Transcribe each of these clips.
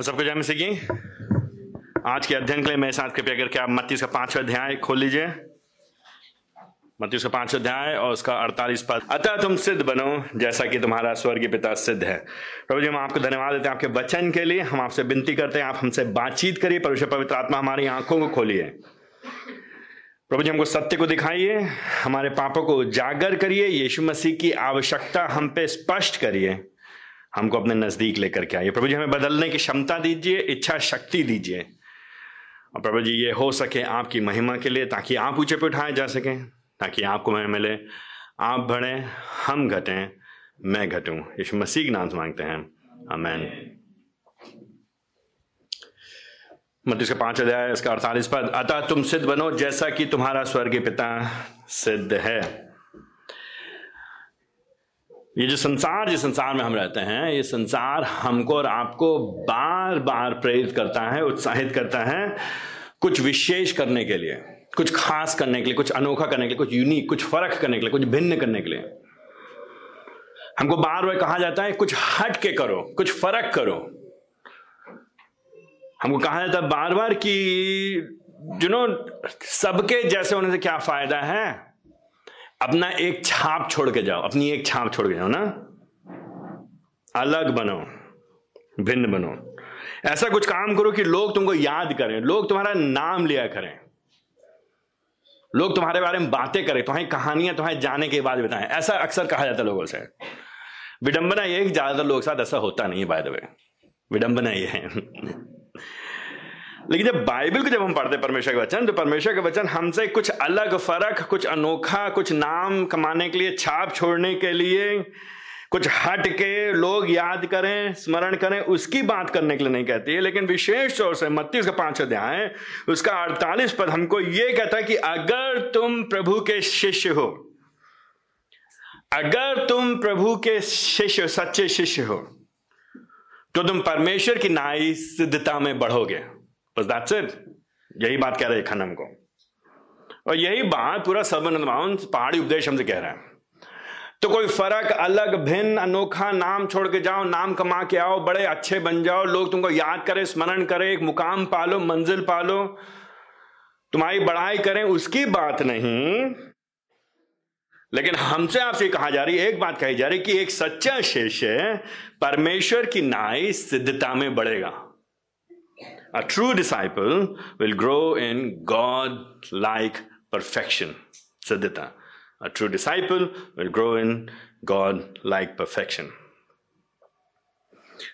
और सबको जय मसीह की। आज के अध्ययन के लिए मेरे साथ कृपया करके आप मत्तीस का पांचवा अध्याय खोल लीजिए। मत्तीस का पांचवा अध्याय और उसका अड़तालीस पद। अतः तुम सिद्ध बनो, जैसा कि तुम्हारा स्वर्गीय पिता सिद्ध है। प्रभु जी, हम आपको धन्यवाद देते हैं आपके वचन के लिए। हम आपसे विनती करते हैं, आप हमसे बातचीत करिए, परमेश्वर पवित्र आत्मा हमारी आँखों को खोलिए। प्रभु जी, हमको सत्य को दिखाइए, हमारे पापों को उजागर करिए, यीशु मसीह की आवश्यकता हम पे स्पष्ट करिए। हमको अपने नज़दीक लेकर के आइए। प्रभु जी हमें बदलने की क्षमता दीजिए, इच्छा शक्ति दीजिए। और प्रभु जी ये हो सके आपकी महिमा के लिए, ताकि आप ऊँचे पे उठाए जा सकें, ताकि आपको मैं मिले। आप बढ़े, हम घटें, मैं घटूं। यीशु मसीह नाम से मांगते हैं। अमेन मत का पाँच अध्याय, इसका अड़तालीस पद, अतः तुम सिद्ध बनो जैसा कि तुम्हारा स्वर्गीय पिता सिद्ध है। ये जो संसार, जिस संसार में हम रहते हैं, ये संसार हमको और आपको बार बार प्रेरित करता है, उत्साहित करता है, कुछ विशेष करने के लिए, कुछ खास करने के लिए, कुछ अनोखा करने के लिए, कुछ यूनिक कुछ फ़र्क करने के लिए, कुछ भिन्न करने के लिए। हमको बार बार कहा जाता है, कुछ हट के करो, कुछ फ़र्क करो। हमको कहा जाता है बार बार कि यू नो सबके जैसे होने से क्या फ़ायदा है? अपना एक छाप छोड़ के जाओ, अपनी एक छाप छोड़ के जाओ ना। अलग बनो, भिन्न बनो। ऐसा कुछ काम करो कि लोग तुमको याद करें, लोग तुम्हारा नाम लिया करें। लोग तुम्हारे बारे में बातें करें, तुम्हारी कहानियाँ तुम्हारे जाने के बाद बताएँ। ऐसा अक्सर कहा जाता है लोगों से। विडंबना ये कि ज़्यादातर लोग साथ ऐसा होता नहीं बाय द वे विडंबना ये है। लेकिन जब बाइबल को जब हम पढ़ते परमेश्वर के वचन तो परमेश्वर के वचन हमसे कुछ अलग फ़र्क, कुछ अनोखा, कुछ नाम कमाने के लिए, छाप छोड़ने के लिए, कुछ हट के लोग याद करें, स्मरण करें, उसकी बात करने के लिए नहीं कहती है। लेकिन विशेष तौर से मत्तीस का पाँच अध्याय, उसका अड़तालीस पद हमको यह कहता है कि अगर तुम प्रभु के शिष्य हो, अगर तुम प्रभु के शिष्य, सच्चे शिष्य हो तो तुम परमेश्वर की नाई सिद्धता में बढ़ोगे। बस दैट्स इट यही बात कह रहे हैं खनम को। और यही बात पूरा सर्वनंद पहाड़ी उपदेश हमसे कह रहा है। तो कोई फ़र्क अलग, भिन्न, अनोखा, नाम छोड़ के जाओ, नाम कमा के आओ, बड़े, अच्छे बन जाओ, लोग तुमको याद करें, स्मरण करें, एक मुकाम पालो, मंजिल पालो, तुम्हारी बढ़ाई करें, उसकी बात नहीं। लेकिन हमसे आपसे कहा जा रही है एक बात कही जा रही कि एक सच्चा शिष्य परमेश्वर की नाई सिद्धता में बढ़ेगा। A true disciple will grow in God like perfection. Siddhita. A true disciple will grow in God like perfection.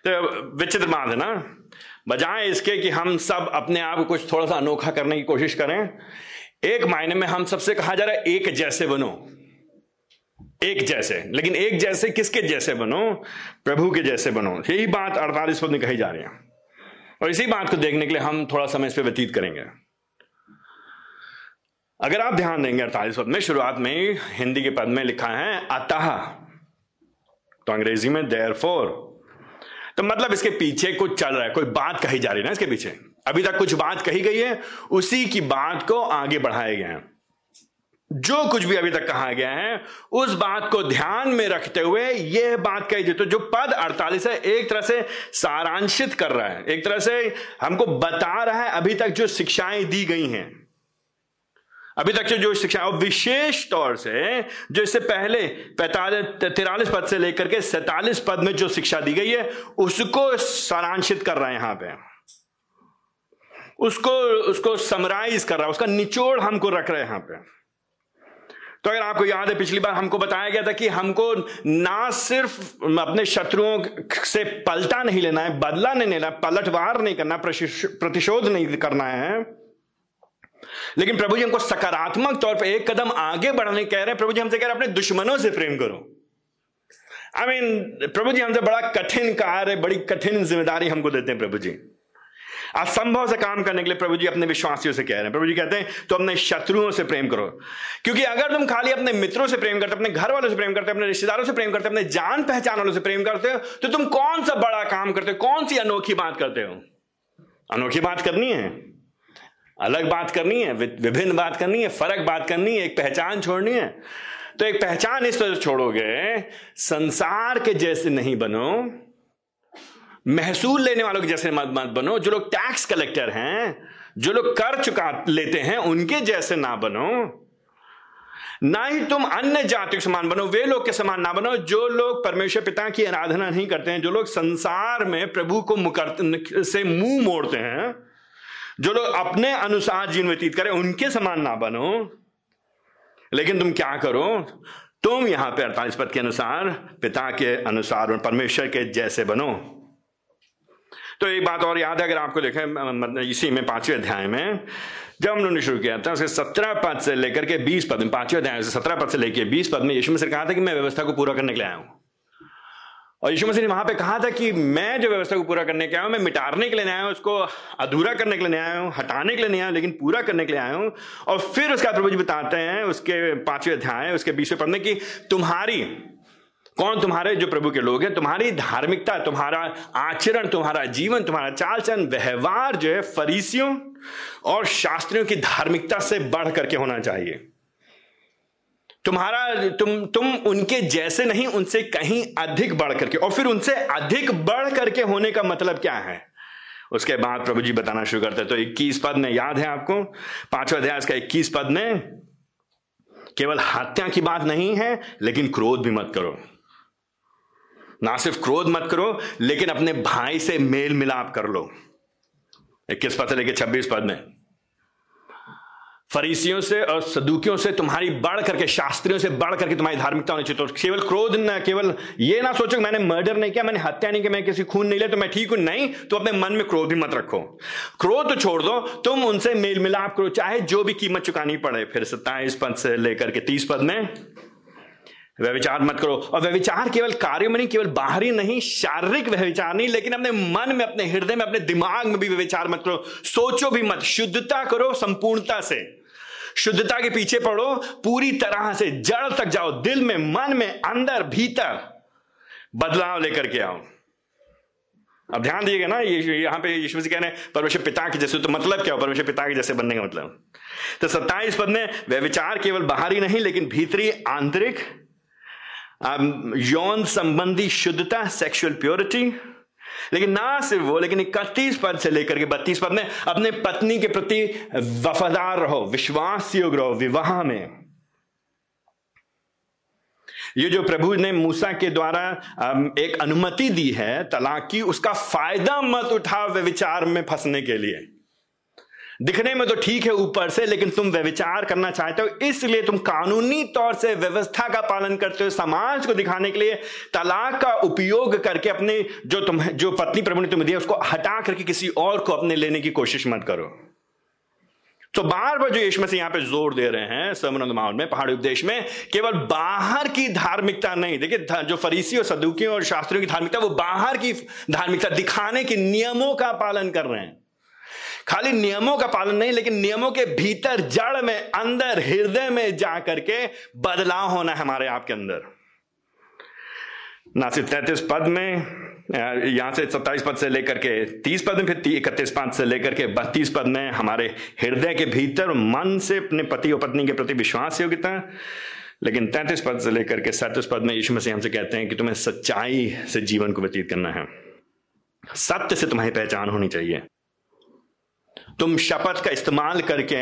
तो विचित्र बात है ना बजाय इसके कि हम सब अपने आप को कुछ थोड़ा सा अनोखा करने की कोशिश करें, एक मायने में हम सबसे कहा जा रहा है, एक जैसे बनो एक जैसे लेकिन एक जैसे किसके जैसे बनो प्रभु के जैसे बनो यही बात अड़तालीस पद में कही जा रही है और इसी बात को देखने के लिए हम थोड़ा समय इस पर व्यतीत करेंगे। अगर आप ध्यान देंगे अड़तालीस पद में, शुरुआत में हिंदी के पद में लिखा है, अतः। तो अंग्रेज़ी में देयर फोर तो मतलब इसके पीछे कुछ चल रहा है, कोई बात कही जा रही है ना इसके पीछे। अभी तक कुछ बात कही गई है, उसी की बात को आगे बढ़ाया गया है। जो कुछ भी अभी तक कहा गया है, उस बात को ध्यान में रखते हुए यह बात कही तो जो पद 48 है, एक तरह से सारांशित कर रहा है। एक तरह से हमको बता रहा है अभी तक जो शिक्षाएँ दी गई हैं। अभी तक जो शिक्षा, और विशेष तौर से, जो इससे पहले पैतालीस, तिरालीस पद से लेकर के सैतालीस पद में जो शिक्षा दी गई है, उसको सारांशित कर रहा है यहाँ पे। उसको उसको समराइज कर रहा है, उसका निचोड़ हमको रख रहे हैं यहाँ पे। तो अगर आपको याद है पिछली बार हमको बताया गया था कि हमको ना सिर्फ़ अपने शत्रुओं से पलटा नहीं लेना है बदला नहीं लेना पलटवार नहीं करना प्रतिशोध नहीं करना है। लेकिन प्रभु जी हमको सकारात्मक तौर पर एक कदम आगे बढ़ने कह रहे हैं। प्रभु जी हमसे कह रहे हैं अपने दुश्मनों से प्रेम करो। आई I मीन mean, प्रभु जी हमसे बड़ा कठिन कार्य बड़ी कठिन ज़िम्मेदारी हमको देते हैं प्रभु जी। असंभव से काम करने के लिए प्रभु जी अपने विश्वासियों से कह रहे हैं। प्रभु जी कहते हैं तो अपने शत्रुओं से प्रेम करो। क्योंकि अगर तुम खाली अपने मित्रों से प्रेम करते, अपने घर वालों से प्रेम करते, अपने रिश्तेदारों से प्रेम करते, अपने जान पहचान वालों से प्रेम करते हो तो तुम कौन सा बड़ा काम करते हो? कौन सी अनोखी बात करते हो? अनोखी बात करनी है। अलग बात करनी है विभिन्न बात करनी है, फ़र्क बात करनी है, एक पहचान छोड़नी है। तो एक पहचान इस तरह छोड़ोगे, संसार के जैसे नहीं बनो। महसूल लेने वालों के जैसे मत मत बनो। जो लोग टैक्स कलेक्टर हैं, जो लोग कर चुका लेते हैं, उनके जैसे ना बनो। ना ही तुम अन्य जाति के समान बनो, वे लोग के समान ना बनो, जो लोग परमेश्वर पिता की आराधना नहीं करते हैं, जो लोग संसार में प्रभु को मुकर से मुँह मोड़ते हैं, जो लोग अपने अनुसार जीवन व्यतीत करें, उनके समान ना बनो। लेकिन तुम क्या करो? तुम यहाँ पे अड़तालीस पद के अनुसार पिता के अनुसार परमेश्वर के जैसे बनो। तो एक बात और याद है, अगर आपको देखें इसी में पाँचवें अध्याय में, जब हम लोगों ने शुरू किया था उसके सत्रह पद से लेकर के बीस पद में पाँचवें अध्याय से सत्रह पद से लेकर बीस पद में यीशु मसीह कहा था कि मैं व्यवस्था को पूरा करने के लिए आया हूँ। और यीशु मसीह ने वहाँ पे कहा था कि मैं जो व्यवस्था को पूरा करने के आया हूँ, मैं मिटाने के लिए आया उसको अधूरा करने के लिए आया हूँ, हटाने के लिए नहीं आया लेकिन पूरा करने के लिए आया हूँ। और फिर उसका प्रभु जी बताते हैं, उसके पाँचवें अध्याय, उसके बीसवें पद में कि तुम्हारी कौन तुम्हारे जो प्रभु के लोग हैं? तुम्हारी धार्मिकता, तुम्हारा आचरण, तुम्हारा जीवन, तुम्हारा चाल चलन व्यवहार जो है फरीसियों और शास्त्रियों की धार्मिकता से बढ़ करके होना चाहिए। तुम्हारा, तुम तुम उनके जैसे नहीं, उनसे कहीं अधिक बढ़ करके। और फिर उनसे अधिक बढ़ करके होने का मतलब क्या है? उसके बाद प्रभु जी बताना शुरू करते तो 21 पद में याद है आपको? पांचवा अध्याय का 21 पद में, केवल हत्या की बात नहीं है, लेकिन क्रोध भी मत करो। ना सिर्फ़ क्रोध मत करो, लेकिन अपने भाई से मेल मिलाप कर लो। इक्कीस पद से लेकर छब्बीस पद में। फरीसियों से और सदुकियों से तुम्हारी बढ़ करके, शास्त्रियों से बढ़ करके तुम्हारी धार्मिकता होनी चाहिए। तो केवल क्रोध न, केवल ये ना सोचो मैंने मर्डर नहीं किया, मैंने हत्या नहीं की, मैं किसी खून नहीं लिया तो मैं ठीक हूँ। नहीं तो अपने मन में क्रोध भी मत रखो। क्रोध तो छोड़ दो, तुम उनसे मेल मिलाप करो, चाहे जो भी कीमत चुकानी पड़े। फिर सत्ताईस पद से लेकर के तीस पद में व्यविचार मत करो। और व्यविचार केवल कार्य में नहीं, केवल बाहरी नहीं, शारीरिक व्यविचार नहीं, लेकिन अपने मन में, अपने हृदय में, अपने दिमाग में भी व्यविचार मत करो। सोचो भी मत। शुद्धता करो संपूर्णता से। शुद्धता के पीछे पड़ो। पूरी तरह से जड़ तक जाओ। दिल में, मन में, अंदर, भीतर। बदलाव लेकर के आओ। अब ध्यान दिएगा ना, ये यहाँ पे यीशु जी कह रहे हैं, परमेश्वर पिता के जैसे तो मतलब क्या हो? परमेश्वर पिता के जैसे बनने का मतलब। तो सत्ताईस पद में व्यविचार केवल बाहरी नहीं, लेकिन भीतरी आंतरिक यौन संबंधी शुद्धता सेक्सुअल प्योरिटी लेकिन ना सिर्फ़ वो, लेकिन इकतीस पद से लेकर के बत्तीस पद में अपने पत्नी के प्रति वफादार रहो विश्वास योग्य रहो, विवाह में। ये जो प्रभु ने मूसा के द्वारा एक अनुमति दी है, तलाक की, उसका फ़ायदा मत उठा विचार में फंसने के लिए। दिखने में तो ठीक है ऊपर से, लेकिन तुम व्यविचार करना चाहते हो, इसलिए तुम कानूनी तौर से व्यवस्था का पालन करते हो समाज को दिखाने के लिए, तलाक का उपयोग करके अपने जो तुम, जो पत्नी प्रभु ने तुम्हें दिया, उसको हटा करके किसी और को अपने लेने की कोशिश मत करो। तो बार बार जो यीशु मसीह यहाँ पे ज़ोर दे रहे हैं समन माहौल में, पहाड़ी उपदेश में, केवल बाहर की धार्मिकता नहीं, देखिए जो फरीसी और सदुकियों और शास्त्रियों की धार्मिकता, वो बाहर की धार्मिकता दिखाने के नियमों का पालन कर रहे हैं। खाली नियमों का पालन नहीं, लेकिन नियमों के भीतर जड़ में, अंदर हृदय में जा करके बदलाव होना है हमारे आपके अंदर। ना सिर्फ़ तैतीस पद में यहाँ से सत्ताईस पद से लेकर के तीस पद में, फिर इकतीस पद से लेकर के बत्तीस पद में हमारे हृदय के भीतर, मन से अपने पति और पत्नी के प्रति विश्वास योग्यता। लेकिन तैतीस पद से लेकर के सैतीस पद में यीशु मसीह हमसे कहते हैं कि तुम्हें सच्चाई से जीवन को व्यतीत करना है। सत्य से तुम्हारी पहचान होनी चाहिए। तुम शपथ का इस्तेमाल करके,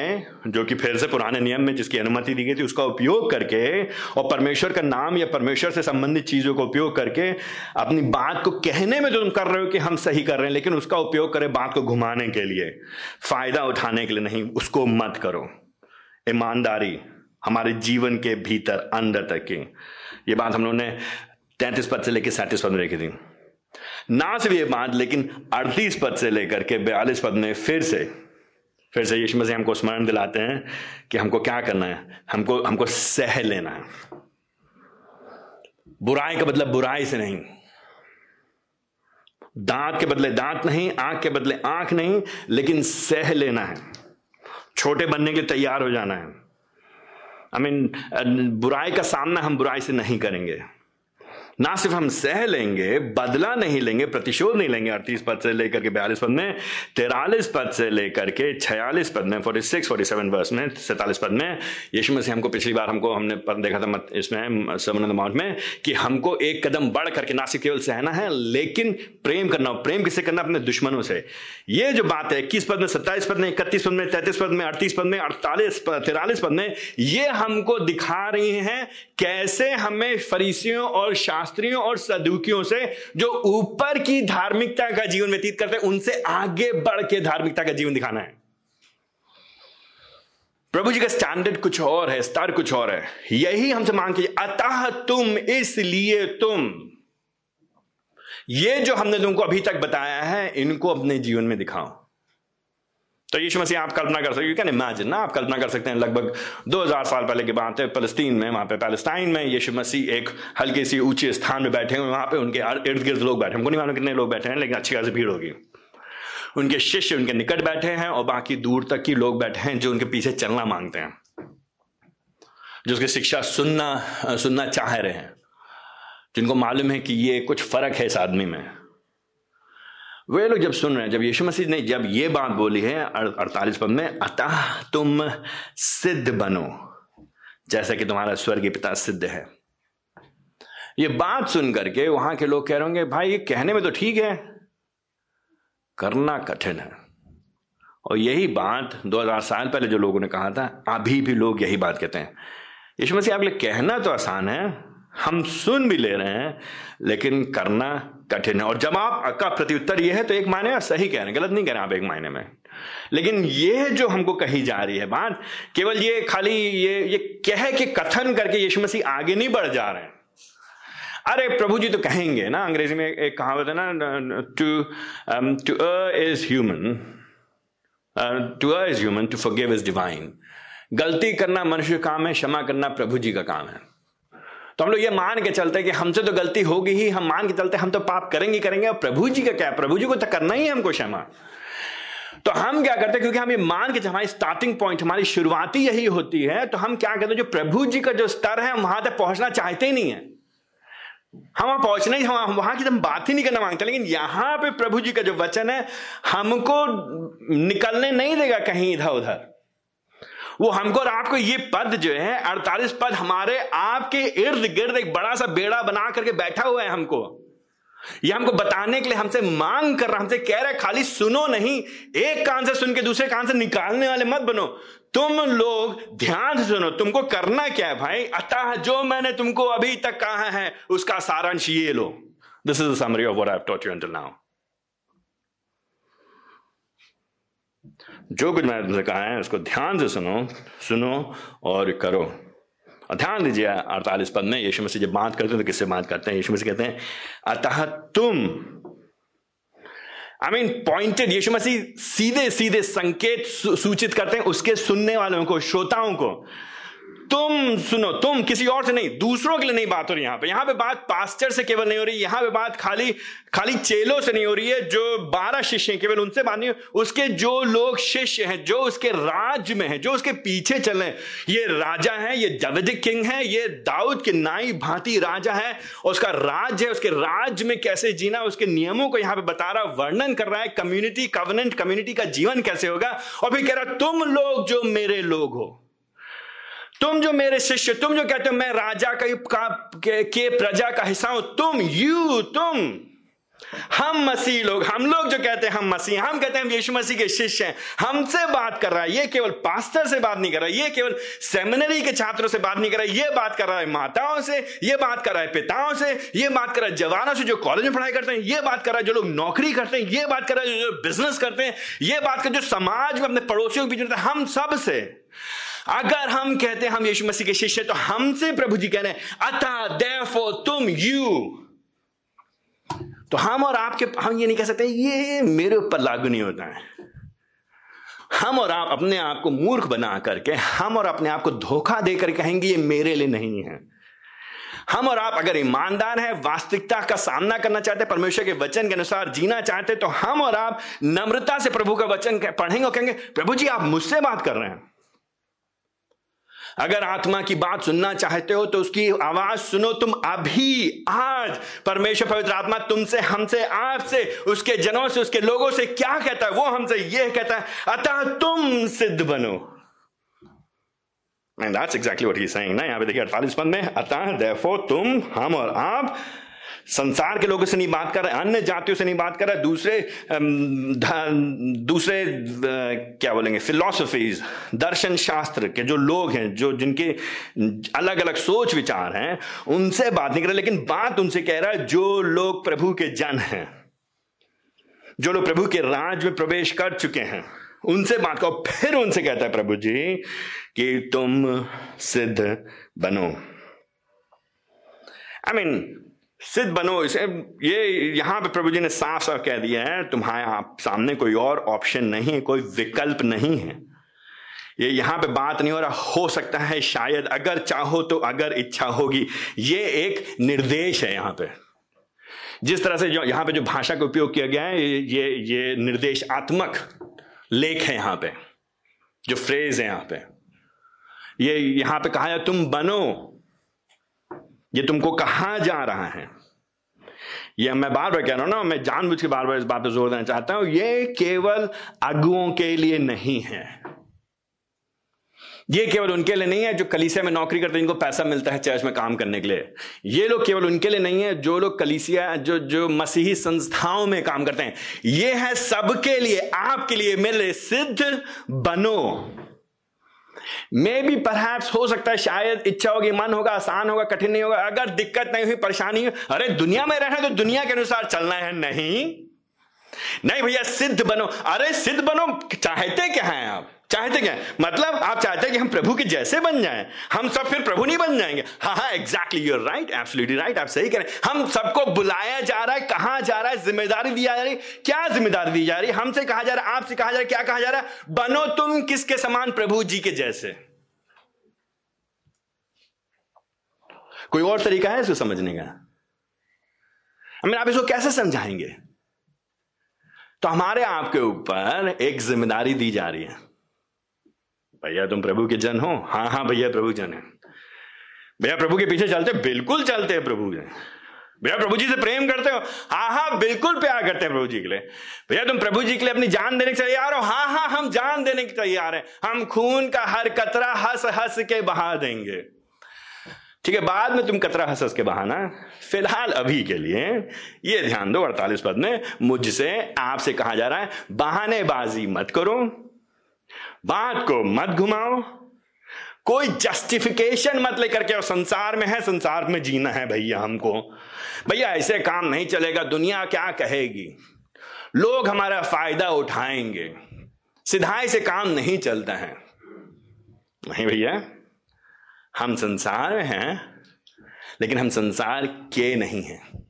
जो कि फिर से पुराने नियम में जिसकी अनुमति दी गई थी, उसका उपयोग करके और परमेश्वर का नाम या परमेश्वर से संबंधित चीज़ों का उपयोग करके अपनी बात को कहने में जो तुम कर रहे हो कि हम सही कर रहे हैं, लेकिन उसका उपयोग करें बात को घुमाने के लिए। फ़ायदा उठाने के लिए नहीं, उसको मत करो। ईमानदारी हमारे जीवन के भीतर अंदर तक की। ये बात हम लोगों ने तैंतीस पद से लेकर सैंतीस पद में रेखी थी। ना सिर्फ़ ये बात लेकिन अड़तीस पद से लेकर के बयालीस पद में फिर से फिर से यीशु मसीह हमको स्मरण दिलाते हैं कि हमको क्या करना है हमको हमको सह लेना है। बुराई का मतलब बुराई से नहीं। दांत के बदले दांत नहीं आँख के बदले आँख नहीं लेकिन सह लेना है। छोटे बनने के लिए तैयार हो जाना है। आई I मीन mean, बुराई का सामना हम बुराई से नहीं करेंगे। ना सिर्फ़ हम सह लेंगे, बदला नहीं लेंगे, प्रतिशोध नहीं लेंगे अड़तीस पद से लेकर के बयालीस पद में, तिरालीस पद से लेकर के छियालीस पद में forty six forty seven verse में, सैतालीस पद में, यीशु मसीह हमको पिछली बार हमको हमने पद देखा था मत, इसमें समन माउंट में, कि हमको एक कदम बढ़ करके ना सिर्फ़ केवल सहना है, लेकिन प्रेम करना, प्रेम किसे करना अपने दुश्मनों से। ये जो बात है, इक्कीस पद में, सत्ताईस पद में, इकतीस पद में, तैतीस पद में, अड़तीस पद में, अड़तालीस पद, तिरालीस पद में, ये हमको दिखा रही है, कैसे हमें फरीसियों और शास्त्रियों और सदुकियों से जो ऊपर की धार्मिकता का जीवन व्यतीत करते हैं, उनसे आगे बढ़ के धार्मिकता का जीवन दिखाना है। प्रभु जी का स्टैंडर्ड कुछ और है स्तर कुछ और है। यही हमसे मांग की अतः तुम इसलिए तुम। ये जो हमने तुमको अभी तक बताया है, इनको अपने जीवन में दिखाओ। तो यीशु मसीह आप कल्पना कर सकते कैन इमेजिन ना आप कल्पना कर सकते हैं, लगभग 2000 साल पहले की बात है फलस्तीन में, वहाँ पे पैलेस्टाइन में यीशु मसीह एक हल्के सी ऊँचे स्थान में बैठे हुए वहाँ पे उनके इर्द गिर्द लोग बैठे हमको नहीं मालूम कितने लोग बैठे हैं, लेकिन अच्छी खासी भीड़ होगी। उनके शिष्य उनके निकट बैठे हैं और बाकी दूर तक की लोग बैठे हैं जो उनके पीछे चलना मांगते हैं, जो उसकी शिक्षा सुनना सुनना चाह रहे हैं। जिनको मालूम है कि ये कुछ फ़र्क है इस आदमी में। वे लोग जब सुन रहे हैं, जब यीशु मसीह ने जब ये बात बोली है अड़तालीस पद में, अतः तुम सिद्ध बनो, जैसा कि तुम्हारा स्वर्गीय पिता सिद्ध है। ये बात सुन करके वहाँ के लोग कह रहे होंगे, भाई, ये कहने में तो ठीक है, करना कठिन है। और यही बात 2000 साल पहले जो लोगों ने कहा था, अभी भी लोग यही बात कहते हैं। यीशु मसीह आपके कहना तो आसान है, हम सुन भी ले रहे हैं, लेकिन करना कठिन है। और जब आप का प्रत्युत्तर यह है तो एक मायने सही कह रहे हैं, गलत नहीं कह रहे आप एक मायने में। लेकिन ये जो हमको कही जा रही है बात, केवल ये खाली ये ये कह के कथन करके यीशु मसीह आगे नहीं बढ़ जा रहे हैं। अरे प्रभु जी तो कहेंगे ना, अंग्रेज़ी में एक कहावत है ना to to err is human to err is human to forgive is divine गलती करना मनुष्य काम है, क्षमा करना प्रभु जी का काम है। तो हम लोग ये मान के चलते कि हमसे तो गलती होगी ही, हम मान के चलते हम तो पाप करेंगे करेंगे, और प्रभु जी का क्या प्रभु जी को तो करना ही है हमको क्षमा। तो हम क्या करते हैं? क्योंकि हम ये मान के हमारी स्टार्टिंग पॉइंट हमारी शुरुआती यही होती है तो हम क्या करते हैं? जो प्रभु जी का जो स्तर है, हम वहाँ तक पहुँचना चाहते ही नहीं है। हम वहाँ पहुँचना ही, हम वहाँ की तो हम बात ही नहीं करना मांगते, लेकिन यहाँ पे प्रभु जी का जो वचन है, हमको निकलने नहीं देगा कहीं इधर उधर वो हमको और आपको ये पद जो है, अड़तालीस पद हमारे आपके इर्द गिर्द एक बड़ा सा बेड़ा बना करके बैठा हुआ है हमको। ये हमको बताने के लिए हमसे मांग कर रहा हमसे कह रहा है, खाली सुनो नहीं, एक कान से सुन के दूसरे कान से निकालने वाले मत बनो। तुम लोग ध्यान से सुनो, तुमको करना क्या है भाई? अतः जो मैंने तुमको अभी तक कहा है, उसका सारांश ये लो। This is summary of what I have taught you until now जो कुछ मैंने तुमसे कहा है, उसको ध्यान से सुनो सुनो और करो। और ध्यान दीजिए, अड़तालीस पद में यीशु मसीह जब बात करते हैं तो किससे बात करते हैं? यीशु मसीह कहते हैं, अतः तुम आई मीन पॉइंटेड यीशु मसीह सीधे सीधे संकेत सूचित करते हैं उसके सुनने वालों को, श्रोताओं को। तुम सुनो, तुम किसी और से नहीं, दूसरों के लिए नहीं बात हो रही यहाँ पे। यहाँ पे बात पास्टर से केवल नहीं हो रही, यहाँ पे बात खाली खाली चेलों से नहीं हो रही है, जो बारह शिष्य हैं, केवल उनसे बात नहीं उसके जो लोग शिष्य हैं, जो उसके राज्य में हैं, जो उसके पीछे चल रहे हैं, ये राजा है, ये जवदिक किंग है, ये दाऊद के नाई भांति राजा है उसका राज्य है, उसके राज्य में कैसे जीना, उसके नियमों को यहाँ पे बता रहा, वर्णन कर रहा है कम्युनिटी कवनेंट कम्युनिटी का जीवन कैसे होगा? और फिर कह रहा, तुम लोग जो मेरे लोग हो तुम जो मेरे शिष्य तुम जो कहते हो मैं राजा का, का प्रजा का हिस्सा हूँ तुम यू तुम। हम मसीह लोग हम लोग जो कहते हैं हम मसीह हम कहते हैं हम यीशु मसीह के शिष्य हैं। हमसे बात कर रहा है ये केवल पास्टर से बात नहीं कर रहा है ये केवल सेमिनरी के छात्रों से बात नहीं कर रहा है ये बात कर रहा है माताओं से ये बात कर रहा है पिताओं से ये बात कर रहा है जवानों से जो कॉलेज में पढ़ाई करते हैं ये बात कर रहा है जो लोग नौकरी करते हैं ये बात कर रहा है जो बिज़नेस करते हैं ये बात कर जो समाज में अपने पड़ोसियों के बीच हम सबसे अगर हम कहते हैं हम यीशु मसीह के शिष्य तो हमसे प्रभु जी कह रहे हैं, अतः देफो तुम यू तो हम और आपके, हम ये नहीं कह सकते, ये मेरे ऊपर लागू नहीं होता है। हम और आप अपने आप को मूर्ख बना करके, हम और अपने आप को धोखा देकर कहेंगे, ये मेरे लिए नहीं है। हम और आप अगर ईमानदार हैं, वास्तविकता का सामना करना चाहते हैं, परमेश्वर के वचन के अनुसार जीना चाहते तो हम और आप नम्रता से प्रभु का वचन पढ़ेंगे और कहेंगे, प्रभु जी, आप मुझसे बात कर रहे हैं। अगर आत्मा की बात सुनना चाहते हो तो उसकी आवाज़ सुनो, तुम अभी, आज, परमेश्वर पवित्र आत्मा तुमसे, हमसे, आपसे, उसके जनों से, उसके लोगों से क्या कहता है, वो हमसे यह कहता है, अतः तुम सिद्ध बनो। And that's exactly what he saying ना, यहाँ पे देखिए अड़तालीस पद में, अतः देखो तुम, हम और आप संसार के लोगों से नहीं बात कर रहे अन्य जातियों से नहीं बात कर रहे दूसरे दूसरे क्या बोलेंगे फिलोसफीज दर्शन शास्त्र के जो लोग हैं जो जिनके अलग अलग सोच विचार हैं उनसे बात नहीं कर रहे लेकिन बात उनसे कह रहा है जो लोग प्रभु के जन हैं जो लोग प्रभु के राज में प्रवेश कर चुके हैं उनसे बात करो फिर उनसे कहता है प्रभु जी कि तुम सिद्ध बनो। आई I मीन mean, सिद्ध बनो, इसे ये यहाँ पे प्रभु जी ने साफ़ साफ़ कह दिया है, तुम्हारे आप सामने कोई और ऑप्शन नहीं है, कोई विकल्प नहीं है। ये यहाँ पे बात नहीं हो रहा, हो सकता है शायद अगर चाहो तो अगर इच्छा होगी। ये एक निर्देश है यहाँ पे। जिस तरह से जो यहाँ पे जो भाषा का उपयोग किया गया है, ये ये निर्देशात्मक लेख है यहाँ पे, जो फ्रेज है यहाँ पे। ये यहाँ पे कहा है, तुम बनो ये तुमको कहा जा रहा है? ये मैं बार बार कह रहा हूँ ना, मैं जानबूझ के बार बार इस बात पर ज़ोर देना चाहता हूँ, ये केवल अगुओं के लिए नहीं है। ये केवल उनके लिए नहीं है जो कलीसिया में नौकरी करते हैं, जिनको पैसा मिलता है चर्च में काम करने के लिए। ये लोग केवल उनके लिए नहीं है, जो लोग कलीसिया, जो जो मसीही संस्थाओं में काम करते हैं। ये है सबके लिए, आपके लिए मेरे सिद्ध बनो। मे भी परहैप्स हो सकता है, शायद इच्छा होगी, मन होगा, आसान होगा, कठिन नहीं होगा, अगर दिक्कत नहीं हुई, परेशानी हुई, अरे दुनिया में रहना तो दुनिया के अनुसार चलना है, नहीं। नहीं भैया, सिद्ध बनो। अरे सिद्ध बनो, चाहते क्या है आप? चाहते क्या मतलब आप चाहते हैं कि हम प्रभु के जैसे बन जाएँ? हम सब फिर प्रभु नहीं बन जाएँगे? हाँ हाँ exactly you're right absolutely right आप सही करें हम सबको बुलाया जा रहा है, कहा जा रहा है, ज़िम्मेदारी दी जा रही क्या ज़िम्मेदारी दी जा रही है? हमसे कहा जा रहा है, आपसे कहा जा रहा है, क्या कहा जा रहा है? बनो तुम किसके समान प्रभु जी के जैसे? कोई और तरीका है इसको समझने का? हमें आप इसको कैसे समझाएँगे? तो हमारे आपके ऊपर एक ज़िम्मेदारी दी जा रही है। भैया तुम प्रभु के जन हो। हाँ हाँ भैया, प्रभु जन है। भैया, प्रभु के पीछे चलते बिल्कुल चलते हैं प्रभु जन भैया, प्रभु जी से प्रेम करते हो? हाँ हाँ बिल्कुल प्यार करते हैं प्रभु जी के लिए। भैया, तुम प्रभु जी के लिए अपनी जान देने के तैयार हो? हाँ हाँ हम जान देने के तैयार हैं। हम खून का हर कतरा हंस हंस के बहा देंगे। ठीक है, बाद में तुम कतरा हंस के बहाना। फ़िलहाल अभी के लिए ये ध्यान दो अड़तालीस पद में, मुझसे आपसे कहा जा रहा है, बहानेबाजी मत करो। बात को मत घुमाओ। कोई जस्टिफिकेशन मत लेकर के संसार में है, संसार में जीना है भैया हमको। भैया ऐसे काम नहीं चलेगा, दुनिया क्या कहेगी? लोग हमारा फ़ायदा उठाएँगे। सिधाई से काम नहीं चलता है। नहीं भैया, हम संसार में हैं, लेकिन हम संसार के नहीं हैं।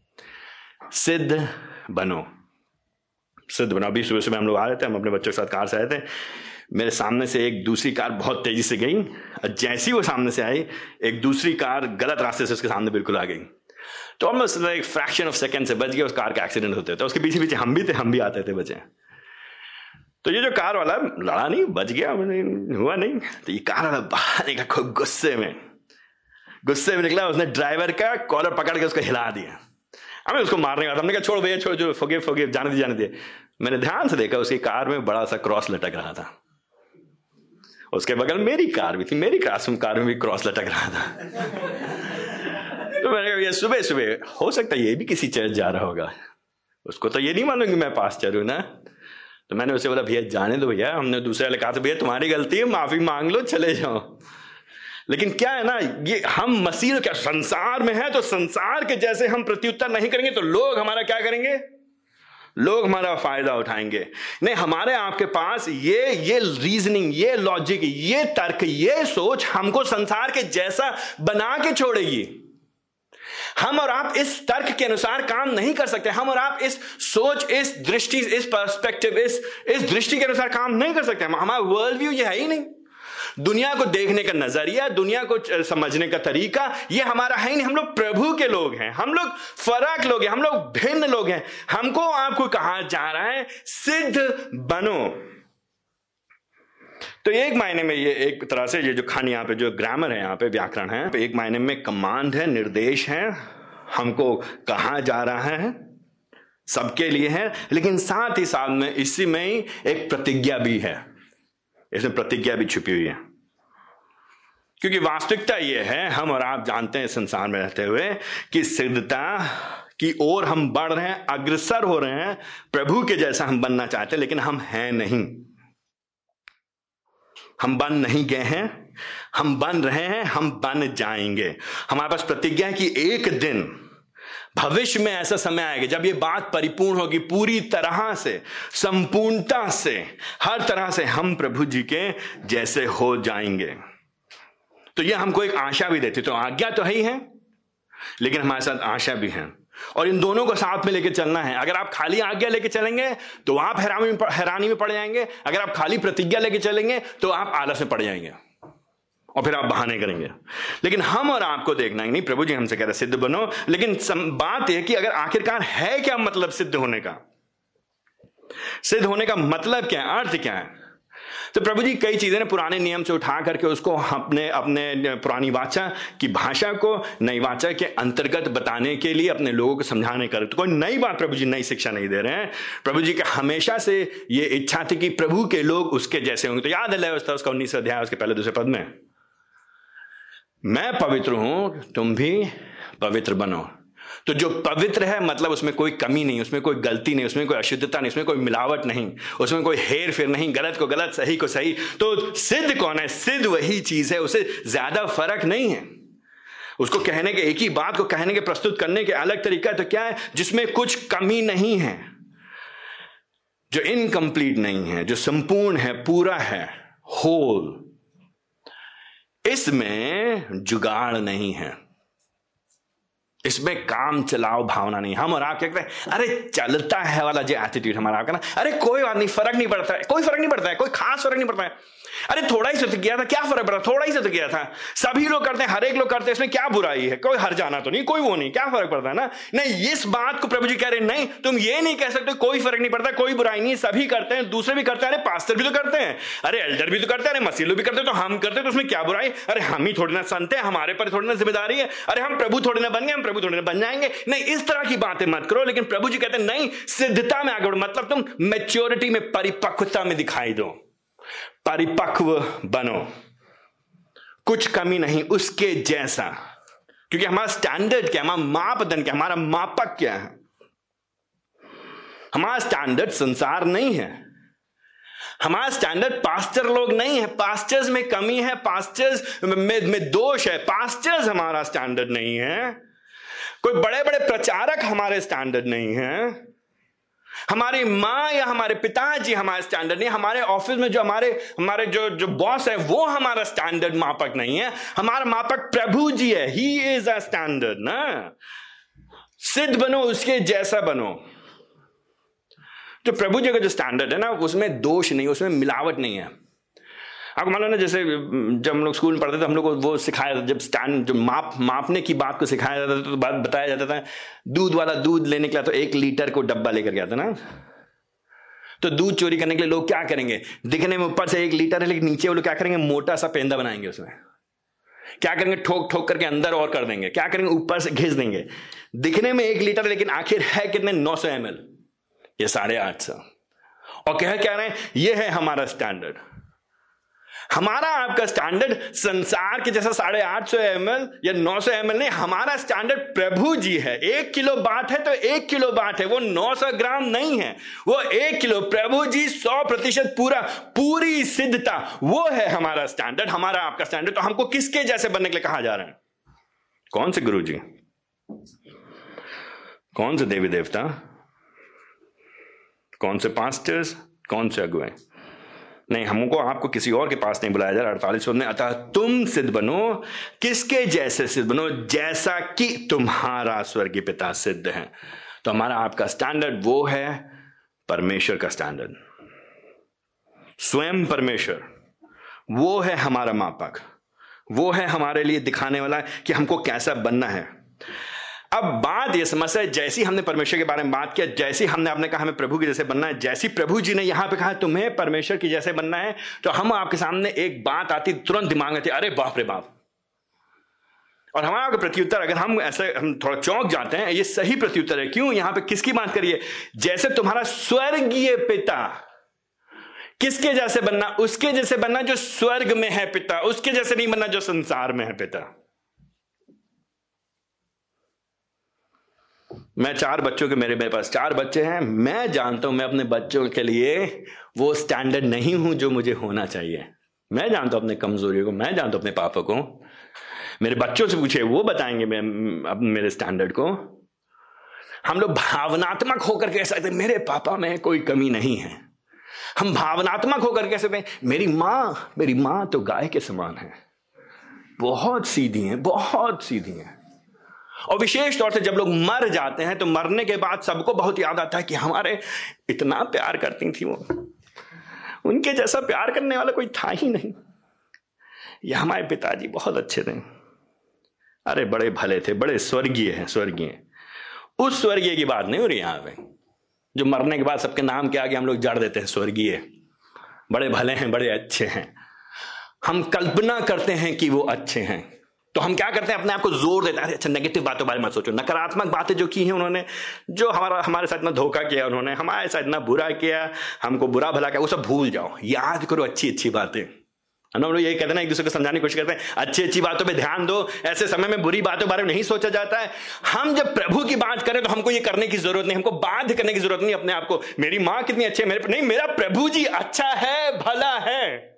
सिद्ध बनो। सिद्ध बनो। अभी सुबह सुबह हम लोग आ रहे थे, हम अपने बच्चों के साथ कार से आए थे। मेरे सामने से एक दूसरी कार बहुत तेज़ी से गई और जैसी वो सामने से आई, एक दूसरी कार गलत रास्ते से उसके सामने बिल्कुल आ गई। तो ऑलमोस्ट एक फ्रैक्शन ऑफ़ सेकंड से बच गया उस कार का एक्सीडेंट होते थे उसके पीछे पीछे हम भी थे, हम भी आते थे, बचे। तो ये जो कार वाला, लड़ा नहीं, बच गया हुआ नहीं। तो ये कार वाला बाहर निकला गुस्से में। गुस्से में निकला, उसने ड्राइवर का कॉलर पकड़ के उसको हिला दिया। हमें उसको मारने का हमने कहा, छोड़ भैया, छोड़ जो फोगे फोगे जाने दिए जाने दिए मैंने ध्यान से देखा, उसकी कार में बड़ा सा क्रॉस लटक रहा था। उसके बगल मेरी कार भी थी, मेरी क्रॉस कार में भी क्रॉस लटक रहा था। तो मैंने कहा सुबह सुबह, हो सकता है ये भी किसी चर्च जा रहा होगा। उसको तो ये नहीं मालूम कि मैं पास चलू ना। तो मैंने उसे बोला, भैया, जाने दो भैया, हमने दूसरे वाले कहा था भैया, तुम्हारी गलती है, माफ़ी मांग लो, चले जाओ। लेकिन क्या है ना, ये हम मसीह क्या, संसार में है तो संसार के जैसे हम प्रत्युत्तर नहीं करेंगे तो लोग हमारा क्या करेंगे? लोग हमारा फ़ायदा उठाएँगे। नहीं, हमारे आपके पास ये ये रीजनिंग ये लॉजिक ये तर्क, ये सोच हमको संसार के जैसा बना के छोड़ेगी। हम और आप इस तर्क के अनुसार काम नहीं कर सकते। हम और आप इस सोच, इस दृष्टि, इस पर्सपेक्टिव इस इस दृष्टि के अनुसार काम नहीं कर सकते। हमारा वर्ल्ड व्यू ये है ही नहीं। दुनिया को देखने का नज़रिया, दुनिया को समझने का तरीका, ये हमारा है नहीं। हम लोग प्रभु के लोग हैं। हम लोग फ़र्क लोग हैं। हम लोग भिन्न लोग हैं। हमको आपको कहा जा रहा है, सिद्ध बनो। तो एक मायने में ये एक तरह से ये जो खान यहाँ पे जो ग्रामर है, यहाँ पे व्याकरण है, एक मायने में कमांड है, निर्देश है, हमको कहा जा रहा है, सबके लिए है, लेकिन साथ ही साथ में इसी में ही एक प्रतिज्ञा भी है। इसमें प्रतिज्ञा भी छुपी हुई है। क्योंकि वास्तविकता यह है, हम और आप जानते हैं संसार में रहते हुए कि सिद्धता की ओर हम बढ़ रहे हैं, अग्रसर हो रहे हैं, प्रभु के जैसा हम बनना चाहते हैं, लेकिन हम हैं नहीं। हम बन नहीं गए हैं, हम बन रहे हैं, हम बन जाएँगे। हमारे पास प्रतिज्ञा है कि एक दिन भविष्य में ऐसा समय आएगा जब ये बात परिपूर्ण होगी पूरी तरह से, संपूर्णता से, हर तरह से हम प्रभु जी के जैसे हो जाएँगे। तो यह हमको एक आशा भी देती तो आज्ञा तो है ही है, लेकिन हमारे साथ आशा भी है। और इन दोनों को साथ में लेके चलना है। अगर आप खाली आज्ञा लेके चलेंगे तो आप हैरानी में हैरानी में पड़ जाएँगे। अगर आप खाली प्रतिज्ञा लेके चलेंगे तो आप आलस में पड़ जाएँगे। और फिर आप बहाने करेंगे। लेकिन हम और आपको देखना ही, नहीं, प्रभु जी हमसे कह रहे सिद्ध बनो। लेकिन बात यह कि अगर आखिरकार है क्या मतलब सिद्ध होने का? सिद्ध होने का मतलब क्या है? अर्थ क्या है? तो प्रभु जी कई चीज़ें पुराने नियम से उठा करके उसको अपने अपने पुरानी वाचा की भाषा को, नई वाचा के अंतर्गत बताने के लिए, अपने लोगों को समझाने कर। तो कोई नई बात प्रभु जी नई शिक्षा नहीं दे रहे हैं। प्रभु जी का हमेशा से ये इच्छा थी कि प्रभु के लोग उसके जैसे होंगे। तो याद है उसका उन्नीस अध्याय, उसके पहले दूसरे पद में? मैं पवित्र हूँ, तुम भी पवित्र बनो। तो जो पवित्र है मतलब उसमें कोई कमी नहीं, उसमें कोई गलती नहीं, उसमें कोई अशुद्धता नहीं, उसमें कोई मिलावट नहीं, उसमें कोई हेर फेर नहीं, गलत को गलत, सही को सही। तो सिद्ध कौन है? सिद्ध वही चीज़ है, उसे ज़्यादा फ़र्क नहीं है। उसको कहने के, एक ही बात को कहने के, प्रस्तुत करने के अलग तरीका तो क्या है? जिसमें कुछ कमी नहीं है, जो इनकम्प्लीट नहीं है, जो संपूर्ण है, पूरा है होल इसमें जुगाड़ नहीं है। इसमें काम चलाओ भावना नहीं। हम और आप क्या कहते हैं अरे, चलता है वाला जो एटीट्यूड हमारा आपका ना। अरे, कोई बात नहीं, फ़र्क नहीं पड़ता है। कोई फ़र्क नहीं पड़ता है, कोई खास फ़र्क नहीं पड़ता है। अरे थोड़ा ही से तो किया था, क्या फ़र्क पड़ा? थोड़ा ही से तो किया था। सभी लोग करते हैं, हर एक लोग करते हैं, इसमें क्या बुराई है? कोई हर जाना तो नहीं, कोई वो नहीं, क्या फ़र्क पड़ता है ना? नहीं, इस बात को प्रभु जी कह रहे नहीं, तुम ये नहीं कह सकते, कोई फ़र्क नहीं पड़ता, कोई बुराई नहीं, सभी करते हैं, दूसरे भी करते हैं, अरे पास्टर भी तो करते हैं, अरे एल्डर भी तो करते हैं, अरे मसीलो भी करते हैं तो हम करते हैं तो उसमें क्या बुराई अरे हम ही थोड़ी ना संत हैं, हमारे पर थोड़ी ना ज़िम्मेदारी है, अरे हम प्रभु थोड़े ना बन गए, हम प्रभु थोड़े ना बन जाएँगे। नहीं, इस तरह की बातें मत करो, लेकिन प्रभु जी कहते हैं, नहीं, सिद्धता में आगे मतलब तुम मेच्योरिटी में परिपक्वता में दिखाई दो। परिपक्व बनो। कुछ कमी नहीं उसके जैसा। क्योंकि हमारा स्टैंडर्ड क्या हमारा मापदंड क्या हमारा मापक क्या है? हमारा स्टैंडर्ड संसार नहीं है। हमारा स्टैंडर्ड पास्टर लोग नहीं है। पास्टर्स में कमी है पास्टर्स में, में दोष है। पास्टर्स हमारा स्टैंडर्ड नहीं है। कोई बड़े बड़े प्रचारक हमारे स्टैंडर्ड नहीं है। हमारी माँ या हमारे पिताजी हमारे स्टैंडर्ड नहीं, हमारे ऑफ़िस में जो हमारे हमारे जो जो बॉस है, वो हमारा स्टैंडर्ड मापक नहीं है। हमारा मापक प्रभु जी है। ही इज़ अ स्टैंडर्ड ना? सिद्ध बनो, उसके जैसा बनो। तो प्रभु जी का जो स्टैंडर्ड है ना, उसमें दोष नहीं, उसमें मिलावट नहीं है। आपको मालूम ना, जैसे, जब हम लोग स्कूल में पढ़ते थे, हम लोग को वो सिखाया जब स्टैंड जो माप, मापने की बात को सिखाया जाता था तो बात बताया जाता था, दूध वाला दूध लेने के लिए तो एक लीटर को डब्बा लेकर गया था ना। तो दूध चोरी करने के लिए लोग क्या करेंगे? दिखने में ऊपर से एक लीटर है, लेकिन नीचे वो लोग क्या करेंगे? मोटा सा पेंदा बनाएँगे उसमें। क्या करेंगे? ठोक ठोक करके अंदर और कर देंगे। क्या करेंगे? ऊपर से घिस देंगे। दिखने में एक लीटर लेकिन आखिर है कितने? नौ सौ एम एल। ये साढ़े आठ सौ। और कह क्या रहे हैं? ये है हमारा स्टैंडर्ड। हमारा आपका स्टैंडर्ड संसार के जैसा साढ़े आठ सौ एम एल या नौ सौ एम एल नहीं, हमारा स्टैंडर्ड प्रभु जी है। एक किलो बाट है तो एक किलो बाट है। वो नौ सौ ग्राम नहीं है। वो एक किलो, प्रभु जी सौ प्रतिशत पूरा, पूरी सिद्धता, वो है हमारा स्टैंडर्ड हमारा आपका स्टैंडर्ड तो हमको किसके जैसे बनने के लिए कहा जा रहा है? कौन से गुरु जी? कौन से देवी देवता? कौन से पास्टर्स कौन से अगुए नहीं, हमको, आपको किसी और के पास नहीं बुलाया जा रहा, अड़तालीस में अतः तुम सिद्ध बनो। किसके जैसे सिद्ध बनो? जैसा कि तुम्हारा स्वर्गीय पिता सिद्ध है। तो हमारा आपका स्टैंडर्ड वो है, परमेश्वर का स्टैंडर्ड स्वयं परमेश्वर, वो है हमारा मापक। वो है हमारे लिए दिखाने वाला कि हमको कैसा बनना है। अब बात यह समस्या जैसी हमने परमेश्वर के बारे में बात किया, जैसी हमने आपने कहा हमें प्रभु के जैसे बनना है, जैसी प्रभु जी ने यहाँ पे कहा तुम्हें परमेश्वर की जैसे बनना है तो हम आपके सामने एक बात आती तुरंत दिमाग थी अरे बाप रे बाप। और हमारा प्रत्युत्तर, अगर हम ऐसे, हम थोड़ा चौंक जाते हैं, ये सही प्रत्युत्तर है, क्यों यहाँ पे किसकी बात करिए? जैसे तुम्हारा स्वर्गीय पिता किसके जैसे बनना, उसके जैसे बनना जो स्वर्ग में है पिता, उसके जैसे नहीं बनना जो संसार में है पिता। मैं चार बच्चों के मेरे मेरे पास चार बच्चे हैं। मैं जानता हूँ, मैं अपने बच्चों के लिए वो स्टैंडर्ड नहीं हूँ जो मुझे होना चाहिए। मैं जानता हूँ अपने कमजोरियों को, मैं जानता हूँ अपने पापों को। मेरे बच्चों से पूछे, वो बताएँगे मैं मेरे स्टैंडर्ड को। हम लोग भावनात्मक होकर कह सकते मेरे पापा में कोई कमी नहीं है। हम भावनात्मक होकर कह सकते मेरी माँ मेरी माँ तो गाय के समान है। बहुत सीधी है, बहुत सीधी है। और विशेष तौर से जब लोग मर जाते हैं तो मरने के बाद सबको बहुत याद आता है कि हमारे इतना प्यार करती थी वो। उनके जैसा प्यार करने वाला कोई था ही नहीं। ये हमारे पिताजी बहुत अच्छे थे। अरे, बड़े भले थे, बड़े स्वर्गीय हैं, स्वर्गीय। उस स्वर्गीय की बात नहीं हो रही यहाँ पे। जो मरने के बाद सबके नाम के आगे हम लोग जड़ देते हैं, स्वर्गीय। बड़े भले हैं, बड़े अच्छे हैं। हम कल्पना करते हैं कि वो अच्छे हैं। तो हम क्या करते हैं? अपने आप को ज़ोर देते हैं। अच्छा नेगेटिव बातों बारे में सोचो। नकारात्मक बातें जो की हैं उन्होंने, जो हमारा, हमारे साथ इतना धोखा किया उन्होंने, हमारे साथ इतना बुरा किया, हमको बुरा भला किया, वो सब भूल जाओ। याद करो अच्छी अच्छी बातें। हम लोग यही कहते हैं एक दूसरे को समझाने की कोशिश करते हैं अच्छी अच्छी बातों पे ध्यान दो, ऐसे समय में बुरी बातों बारे में नहीं सोचा जाता है। हम जब प्रभु की बात करें तो हमको ये करने की ज़रूरत नहीं, हमको बाध्य करने की ज़रूरत नहीं अपने आप को। मेरी माँ कितनी अच्छी है, मेरे, नहीं, मेरा प्रभु जी अच्छा है, भला है।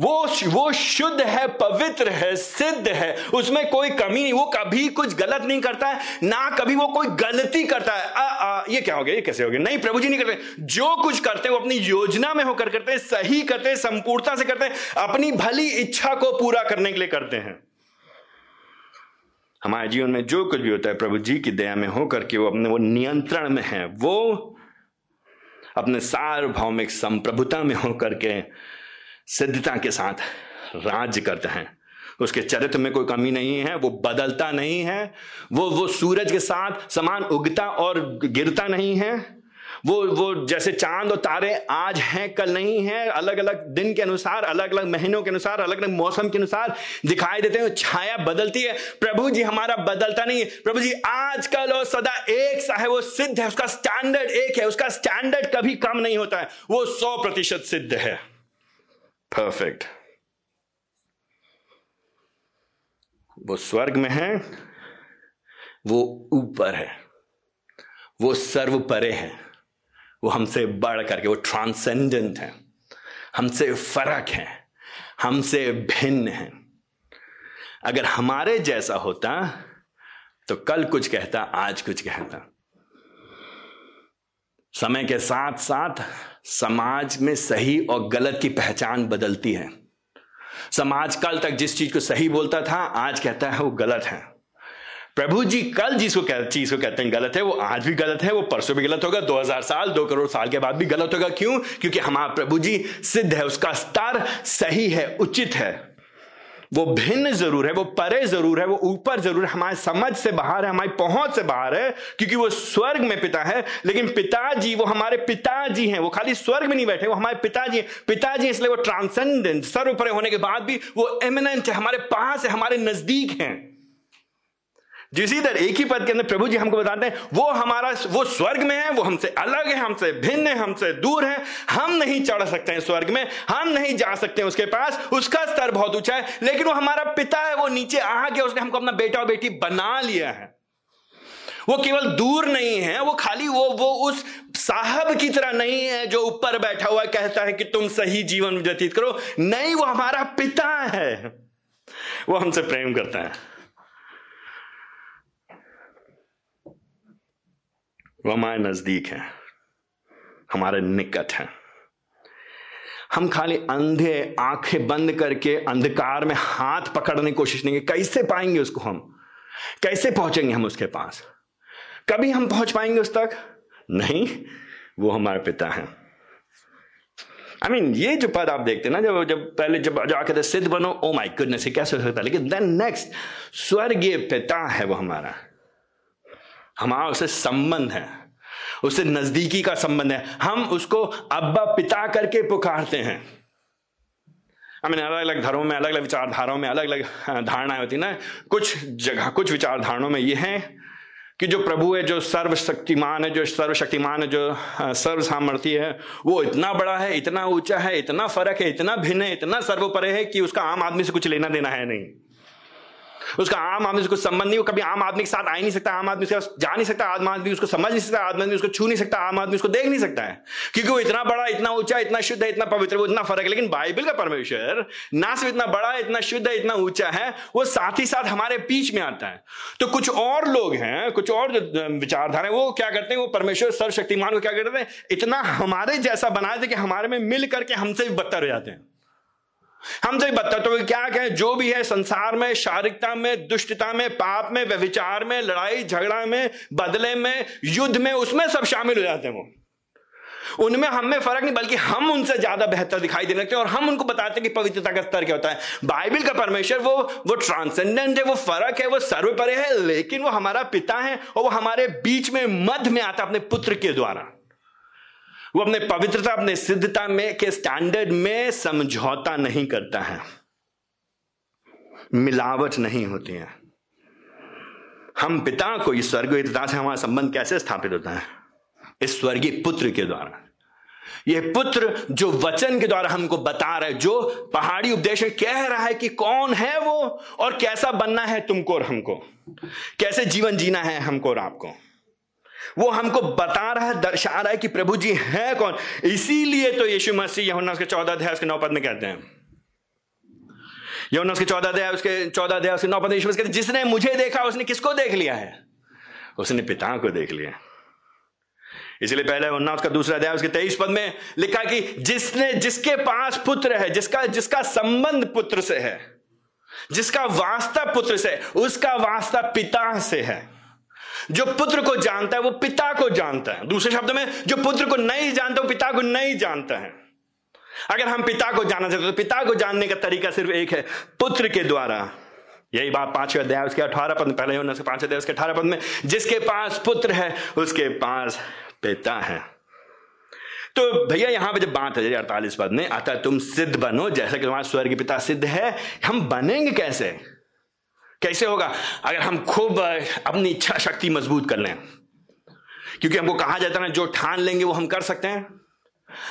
वो वो शुद्ध है पवित्र है सिद्ध है। उसमें कोई कमी नहीं वो कभी कुछ गलत नहीं करता है ना कभी वो कोई गलती करता है। आ, आ, ये क्या हो गया ये कैसे हो गया? नहीं प्रभु जी नहीं करते। जो कुछ करते हैं वो अपनी योजना में होकर करते हैं सही करते हैं संपूर्णता से करते हैं अपनी भली इच्छा को पूरा करने के लिए करते हैं। हमारे जीवन में जो कुछ भी होता है प्रभु जी की दया में होकर के वो अपने वो नियंत्रण में है। वो अपने सार्वभौमिक संप्रभुता में होकर के सिद्धता के साथ राज्य करते हैं। उसके चरित्र में कोई कमी नहीं है, वो बदलता नहीं है, वो वो सूरज के साथ समान उगता और गिरता नहीं है। वो वो जैसे चाँद और तारे आज हैं, कल नहीं है अलग अलग दिन के अनुसार अलग अलग महीनों के अनुसार अलग अलग मौसम के अनुसार दिखाई देते हैं छाया बदलती है। प्रभु जी, हमारा बदलता नहीं है। प्रभु जी आज कल और सदा एक सा है, वो सिद्ध है, उसका स्टैंडर्ड एक है, उसका स्टैंडर्ड कभी कम नहीं होता है। वो सौ प्रतिशत सिद्ध है। परफेक्ट वो स्वर्ग में है, वो ऊपर है, वो सर्व परे है, वो हमसे बढ़ करके, वो ट्रांसेंडेंट है, हमसे फ़र्क है, हमसे भिन्न है। अगर हमारे जैसा होता तो कल कुछ कहता, आज कुछ कहता। समय के साथ साथ समाज में सही और गलत की पहचान बदलती है। समाज कल तक जिस चीज़ को सही बोलता था, आज कहता है वो गलत है। प्रभु जी कल जिसको चीज़ को कहते हैं गलत है, वो आज भी गलत है, वो परसों भी गलत होगा 2000 साल, दो करोड़ साल के बाद भी गलत होगा। क्यों? क्योंकि हमारा प्रभु जी सिद्ध है, उसका स्तर सही है, उचित है। वो भिन्न ज़रूर है, वो परे ज़रूर है, वो ऊपर ज़रूर है, हमारे समझ से बाहर है, हमारी पहुँच से बाहर है, क्योंकि वो स्वर्ग में पिता है, लेकिन पिताजी, वो हमारे पिताजी हैं, वो खाली स्वर्ग में नहीं बैठे, वो हमारे पिताजी हैं। पिताजी इसलिए वो ट्रांसेंडेंट सर्व परे होने के बाद भी वो एमिनेंट है, हमारे पास है, हमारे नज़दीक हैं। जिस एक ही पद के अंदर प्रभु जी हमको बताते हैं, वो हमारा, वो स्वर्ग में है, वो हमसे अलग है, हमसे भिन्न है, हमसे दूर है। हम नहीं चढ़ सकते हैं स्वर्ग में, हम नहीं जा सकते हैं उसके पास। उसका स्तर बहुत ऊँचा है, लेकिन वो हमारा पिता है, वो नीचे आ गया, उसने हमको अपना बेटा और बेटी बना लिया है। वो केवल दूर नहीं है, वो खाली वो वो उस साहब की तरह नहीं है जो ऊपर बैठा हुआ कहता है कि तुम सही जीवन व्यतीत करो। नहीं, वो हमारा पिता है। वो हमसे प्रेम करता है। वो हमारे नज़दीक है हमारे निकट है। हम खाली अंधे आँखें बंद करके अंधकार में हाथ पकड़ने की कोशिश नहीं कैसे पाएँगे उसको हम? कैसे पहुँचेंगे हम उसके पास? कभी हम पहुँच पाएँगे उस तक? नहीं वो हमारे पिता हैं। आई I मीन mean, ये जो पद आप देखते ना जब जब पहले जब जाके थे सिद्ध बनो ओ माई गुडनेस कैसे हो सकता है? लेकिन देन नेक्स्ट स्वर्गीय पिता है वो हमारा। हमारा उससे संबंध है। उससे नजदीकी का संबंध है। हम उसको अब्बा पिता करके पुकारते हैं। मीन अलग अलग धर्मों में अलग अलग विचारधाराओं में अलग अलग धारणाएँ होती ना। कुछ जगह, कुछ विचारधाराओं में ये है कि जो प्रभु है, जो सर्वशक्तिमान है, जो सर्वशक्तिमान है, जो सर्व सामर्थ्य है, वो इतना बड़ा है, इतना ऊँचा है, इतना फ़र्क है, इतना भिन्न है, इतना सर्वोपरे है कि उसका आम आदमी से कुछ लेना देना है नहीं। उसका आम आदमी कुछ संबंध नहीं, वो कभी आम आदमी के साथ आ ही नहीं सकता, आम आदमी से जा नहीं सकता, आम आदमी उसको समझ नहीं सकता, आम आदमी उसको छू नहीं सकता, आम आदमी उसको देख नहीं सकता है। क्योंकि वो इतना बड़ा, इतना ऊँचा, इतना शुद्ध है इतना पवित्र, वो इतना फ़र्क है। लेकिन बाइबल का परमेश्वर ना सिर्फ़ इतना बड़ा, इतना शुद्ध है इतना ऊँचा है, वो साथ ही साथ हमारे बीच में आता है। तो कुछ और लोग हैं, कुछ और जो विचारधारा है, वो क्या करते हैं, वो परमेश्वर सर्वशक्तिमान को क्या करते हैं, इतना हमारे जैसा बना देते कि हमारे में मिल करके हमसे भी बदतर हो जाते हैं। हम तो बता तो क्या कहें, जो भी है संसार में, शारीरिकता में, दुष्टता में, पाप में, व्यविचार में, लड़ाई, झगड़ा में, बदले में, युद्ध में, उसमें सब शामिल हो जाते हैं वो। उनमें हमें फ़र्क नहीं, बल्कि हम उनसे ज़्यादा बेहतर दिखाई देने लगते हैं और हम उनको बताते हैं कि पवित्रता का स्तर क्या होता है। बाइबल का परमेश्वर वो वो ट्रांसेंडेंट है, वो फ़र्क है, वो सर्वपरे है, लेकिन वो हमारा पिता है और वो हमारे बीच में मध्य में आता है अपने पुत्र के द्वारा। वो अपने पवित्रता, अपने सिद्धता में, के स्टैंडर्ड में समझौता नहीं करता है। मिलावट नहीं होती है। हम पिता को इस स्वर्गीय पिता से हमारा संबंध कैसे स्थापित होता है? इस स्वर्गीय पुत्र के द्वारा। यह पुत्र जो वचन के द्वारा हमको बता रहा है, जो पहाड़ी उपदेश में कह रहा है कि कौन है वो और कैसा बनना है तुमको और हमको। कैसे जीवन जीना है हमको और आपको। वो हमको बता रहा है, दर्शा रहा है कि प्रभु जी है कौन? इसीलिए तो यीशु मसीह यमुना के चौदह अध्याय उसके नौ पद में कहते हैं। यमुना उसके चौदह अध्याय उसके चौदह अध्याय उसके नौ पद यीशु कहते जिसने मुझे देखा, उसने किसको देख लिया है? उसने पिता को देख लिया। इसलिए पहले उन्ना उसका दूसरा अध्याय उसके तेईस पद में लिखा कि जिसने, जिसके पास पुत्र है, जिसका जिसका संबंध पुत्र से है, जिसका वास्ता पुत्र से उसका वास्ता पिता से है। जो पुत्र को जानता है, वो पिता को जानता है। दूसरे शब्द में, जो पुत्र को नहीं जानता, वो पिता को नहीं जानता है। अगर हम पिता को जानना चाहते तो पिता को जानने का तरीका सिर्फ़ एक है, पुत्र के द्वारा। यही बात पाँचवें अध्याय, उसके अठारह पद पहले होने से पाँच अध्याय, उसके अठारह पद में, जिसके पास पुत्र है, उसके पास पिता है। तो भैया, यहाँ पे जब बात है, अड़तालीस पद में आता तुम सिद्ध बनो, जैसा कि तुम्हारा स्वर्ग पिता सिद्ध है, हम बनेंगे कैसे? कैसे होगा? अगर हम खूब अपनी इच्छा शक्ति मज़बूत कर लें, क्योंकि हमको कहा जाता है जो ठान लेंगे वो हम कर सकते हैं।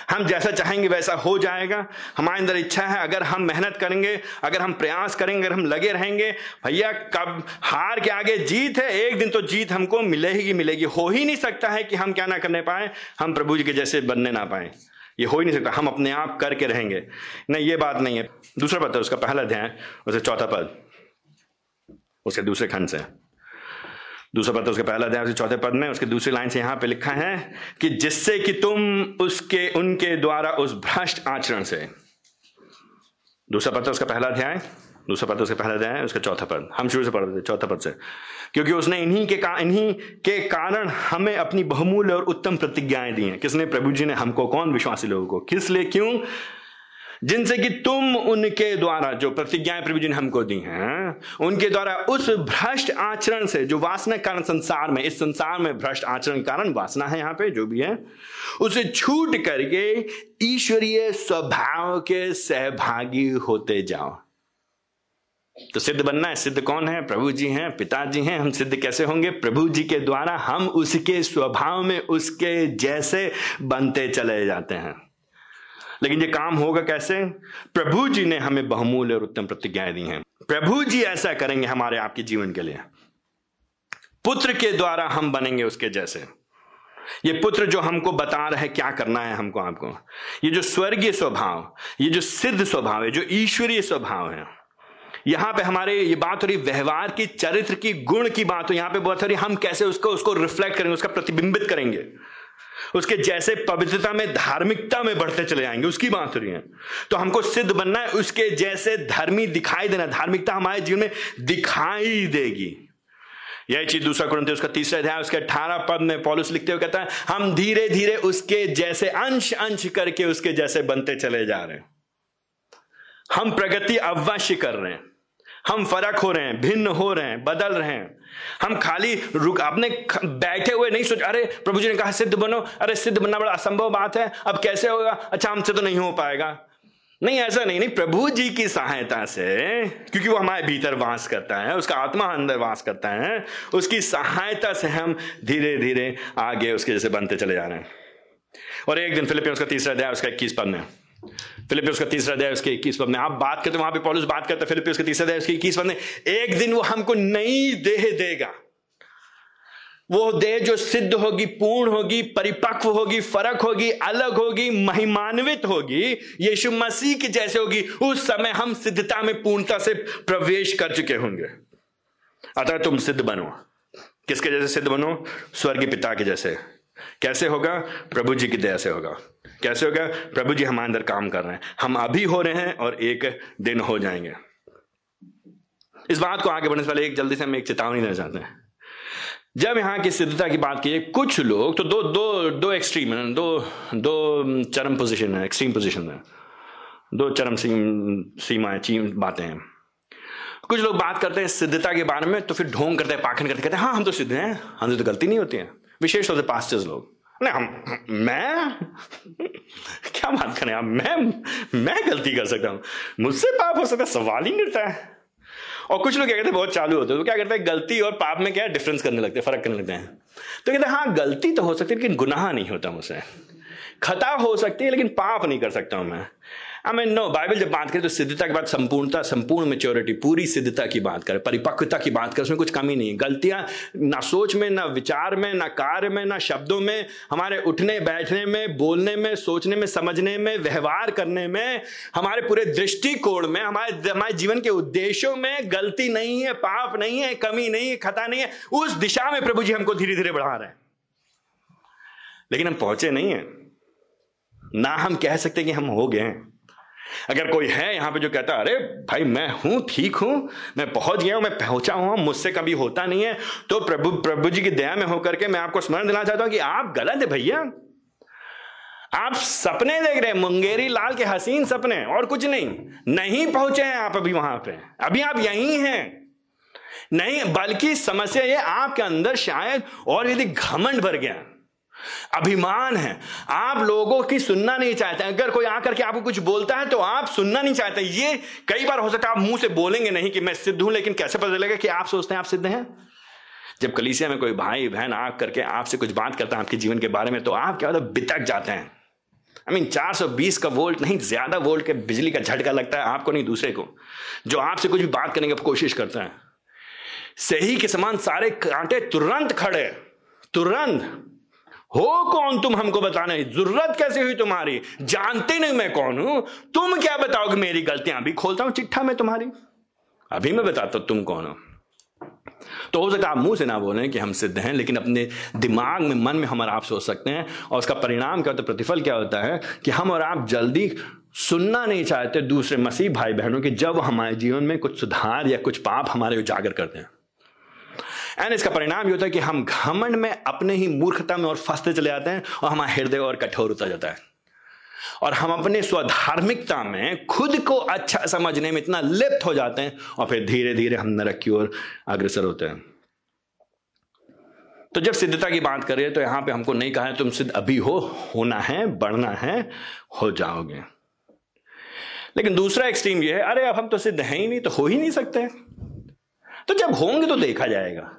हम जैसा चाहेंगे वैसा हो जाएगा। हमारे अंदर इच्छा है, अगर हम मेहनत करेंगे, अगर हम प्रयास करेंगे, अगर हम लगे रहेंगे, भैया कब हार के आगे जीत है, एक दिन तो जीत हमको मिलेगी मिलेगी। हो ही नहीं सकता है कि हम क्या ना करने पाए, हम प्रभु जी के जैसे बनने ना पाए। ये हो ही नहीं सकता, हम अपने आप करके रहेंगे। नहीं, ये बात नहीं है। दूसरा पद है, उसका पहला अध्याय, उसे चौथा पद। उसके दूसरे खंड से। दूसरा पत्र उसके पहला अध्याय चौथे पद में उसके दूसरी लाइन से यहाँ पे लिखा है कि जिससे कि तुम उसके उनके द्वारा उस भ्रष्ट आचरण से। दूसरा पत्र उसका पहला अध्याय दूसरा पत्र उसके पहला अध्याय उसका चौथा पद। हम शुरू से पढ़ते चौथा पद से। क्योंकि उसने इन्हीं के का, इन्हीं के कारण हमें अपनी बहुमूल्य और उत्तम प्रतिज्ञाएँ दी हैं। किसने? प्रभु जी ने हमको। कौन? विश्वासी लोगों को। किस लिए? क्यों? जिनसे कि तुम उनके द्वारा जो प्रतिज्ञाएँ प्रभु जी ने हमको दी हैं, उनके द्वारा उस भ्रष्ट आचरण से, जो वासना कारण संसार में, इस संसार में भ्रष्ट आचरण कारण वासना है यहाँ पे, जो भी है, उसे छूट करके ईश्वरीय स्वभाव के सहभागी होते जाओ। तो सिद्ध बनना है, सिद्ध कौन है? प्रभु जी हैं, पिताजी हैं, हम सिद्ध कैसे होंगे? प्रभु जी के द्वारा हम उसके स्वभाव में, उसके जैसे बनते चले जाते हैं। लेकिन ये काम होगा कैसे? प्रभु जी ने हमें बहुमूल्य और उत्तम प्रतिज्ञाएँ दी हैं। प्रभु जी ऐसा करेंगे हमारे आपके जीवन के लिए। पुत्र के द्वारा हम बनेंगे उसके जैसे। ये पुत्र जो हमको बता रहा है क्या करना है हमको आपको। ये जो स्वर्गीय स्वभाव, ये जो सिद्ध स्वभाव है, जो ईश्वरीय स्वभाव है। यहाँ पे हमारे ये बात हो रही व्यवहार की, चरित्र की, गुण की बात हो। यहाँ पे बहुत हो रही हम कैसे उसको उसको रिफ्लेक्ट करेंगे, उसका प्रतिबिंबित करेंगे। उसके जैसे पवित्रता में, धार्मिकता में बढ़ते चले जाएँगे, उसकी बात हो रही है। तो हमको सिद्ध बनना है, उसके जैसे धर्मी दिखाई देना, धार्मिकता हमारे जीवन में दिखाई देगी। यही चीज़ दूसरा कुरंती उसका तीसरा अध्याय, उसके अठारह पद में पॉलिस लिखते हुए कहता है, हम धीरे धीरे उसके जैसे अंश अंश करके उसके जैसे बनते चले जा रहे हैं। हम प्रगति अवश्य कर रहे हैं। हम फ़र्क हो रहे हैं, भिन्न हो रहे हैं, बदल रहे हैं। हम खाली रुक, आपने बैठे हुए नहीं सोच, अरे, प्रभु जी ने कहा, सिद्ध बनो। अरे, सिद्ध बनना बड़ा असंभव बात है। अब कैसे होगा? अच्छा हमसे तो नहीं हो पाएगा। नहीं, ऐसा नहीं नहीं, प्रभु जी की सहायता से, क्योंकि वो हमारे भीतर वास करता है, उसका आत्मा अंदर वास करता है, उसकी सहायता से हम धीरे धीरे आगे उसके जैसे बनते चले जा रहे हैं। और एक दिन फिलिपियंस का तीसरा अध्याय, उसका इक्कीस पद में। फिलिपियंस का तीसरा अध्याय, उसके इक्कीस पद में आप बात करते, वहाँ पे पॉलिस बात करते फिलिपियंस का तीसरा अध्याय, उसके इक्कीस पद में, एक दिन वो हमको नई देह देगा। वो देह जो सिद्ध होगी, पूर्ण होगी, परिपक्व होगी, फ़र्क होगी, अलग होगी, महिमान्वित होगी, यीशु मसीह की जैसे होगी, उस समय हम सिद्धता में, पूर्णता से प्रवेश कर चुके होंगे। अतः तुम सिद्ध बनो। किसके जैसे सिद्ध बनो? स्वर्गीय पिता के जैसे। कैसे होगा? प्रभु जी की दया से होगा। कैसे होगा? प्रभु जी हमारे अंदर काम कर रहे हैं। हम अभी हो रहे हैं और एक दिन हो जाएँगे। इस बात को आगे बढ़ने से पहले एक जल्दी से हम एक चेतावनी देना चाहते हैं। जब यहाँ की सिद्धता की बात की, कुछ लोग तो दो दो दो एक्सट्रीम है, दो दो चरम पोजीशन है एक्सट्रीम पोजीशन है। दो चरम सीमाएँ, चीम, बातें हैं। कुछ लोग बात करते हैं सिद्धता के बारे में तो फिर ढोंग करते हैं, पाखंड करते कहते हैं हाँ हम तो सिद्ध हैं हमसे तो गलती नहीं होती है। विशेष तौर से पास्टर्स लोग। नहीं, हम, मैं? क्या बात करें आप? मैं मैं गलती कर सकता हूँ। मुझसे पाप हो सकता है, सवाल ही नहीं उठता है। और कुछ लोग क्या कहते हैं, बहुत चालू होते हैं। तो क्या करते हैं, गलती और पाप में क्या डिफरेंस करने लगते हैं, फ़र्क करने लगते हैं? तो कहते हैं हाँ गलती तो हो सकती है, लेकिन गुनाह नहीं होता मुझसे। खता हो सकती है, लेकिन पाप नहीं कर सकता हूँ मैं। आई मीन नो बाइबल जब बात करें तो सिद्धता के बाद संपूर्णता, संपूर्ण मेच्योरिटी पूरी सिद्धता की बात करें, परिपक्वता की बात करें, उसमें कुछ कमी नहीं है। गलतियाँ ना सोच में, ना विचार में, ना कार्य में, ना शब्दों में, हमारे उठने, बैठने में, बोलने में, सोचने में, समझने में, व्यवहार करने में, हमारे पूरे दृष्टिकोण में, हमारे हमारे जीवन के उद्देश्यों में गलती नहीं है, पाप नहीं है, कमी नहीं है, खता नहीं है, उस दिशा में प्रभु जी हमको धीरे धीरे बढ़ा रहे हैं। लेकिन हम पहुँचे नहीं है। ना हम कह सकते कि हम हो गए हैं। अगर कोई है यहाँ पे जो कहता है, अरे भाई, मैं हूँ, ठीक हूँ, मैं पहुँच गया हूँ, मैं पहुँचा हूँ, मुझसे कभी होता नहीं है। तो प्रभु प्रभु जी की दया में होकर के मैं आपको स्मरण देना चाहता हूँ कि आप गलत है भैया। आप सपने देख रहे हैं, मुंगेरी लाल के हसीन सपने, और कुछ नहीं। नहीं पहुँचे हैं आप अभी वहाँ पे। अभी आप यहीं हैं। नहीं, बल्कि समस्या ये आपके अंदर शायद और यदि घमंड भर गया। अभिमान है। आप लोगों की सुनना नहीं चाहते। अगर कोई आकर के आपको कुछ बोलता है तो आप सुनना नहीं चाहते। ये कई बार हो सकता है आप मुँह से बोलेंगे नहीं कि मैं सिद्ध हूँ, लेकिन कैसे पता चलेगा कि आप सोचते हैं आप सिद्ध हैं? जब कलीसिया में कोई भाई, बहन आ करके आपसे कुछ बात करता है आपके जीवन के बारे में तो आप क्या होता बितक जाते हैं? आई मीन 420 का वोल्ट नहीं, ज़्यादा वोल्ट के बिजली का झटका लगता है आपको नहीं, दूसरे को। जो आपसे कुछ भी बात करने की कोशिश करता है। सही के समान सारे कांटे तुरंत खड़े। तुरंत। हो कौन तुम हमको बताना? है ज़रूरत कैसे हुई तुम्हारी? जानते नहीं मैं कौन हूँ। तुम क्या बताओगे? मेरी गलतियाँ अभी खोलता हूँ चिट्ठा मैं तुम्हारी। अभी मैं बताता हूँ तुम कौन हो। तो हो सकता है आप मुँह से ना बोलें कि हम सिद्ध हैं, लेकिन अपने दिमाग में, मन में हम और आप सोच सकते हैं, और उसका परिणाम क्या होता है? प्रतिफल क्या होता है? कि हम और आप जल्दी सुनना नहीं चाहते दूसरे मसीह भाई बहनों के, जब हमारे जीवन में कुछ सुधार या कुछ पाप हमारे उजागर करते हैं एंड इसका परिणाम ये होता है कि हम घमंड में अपने ही मूर्खता में और फंसते चले जाते हैं और हमारा हृदय और कठोर होता जाता है। और हम अपने स्वधार्मिकता में खुद को अच्छा समझने में इतना लिप्त हो जाते हैं और फिर धीरे धीरे हम नरक की ओर अग्रसर होते हैं। तो जब सिद्धता की बात करें तो यहाँ पे हमको नहीं कहा है, तुम सिद्ध अभी हो, होना है, बढ़ना है, हो जाओगे। लेकिन दूसरा एक्सट्रीम ये है, अरे अब हम तो सिद्ध हैं ही नहीं तो हो ही नहीं सकते। तो जब होंगे तो देखा जाएगा।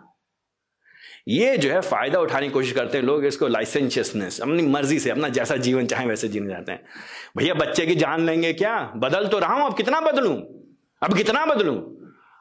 ये जो है फ़ायदा उठाने की कोशिश करते हैं लोग इसको लाइसेंशियसनेस अपनी मर्ज़ी से, अपना जैसा जीवन चाहे वैसे जीने जाते हैं। भैया, बच्चे की जान लेंगे क्या? बदल तो रहा हूँ, अब कितना बदलूं? अब कितना बदलूं?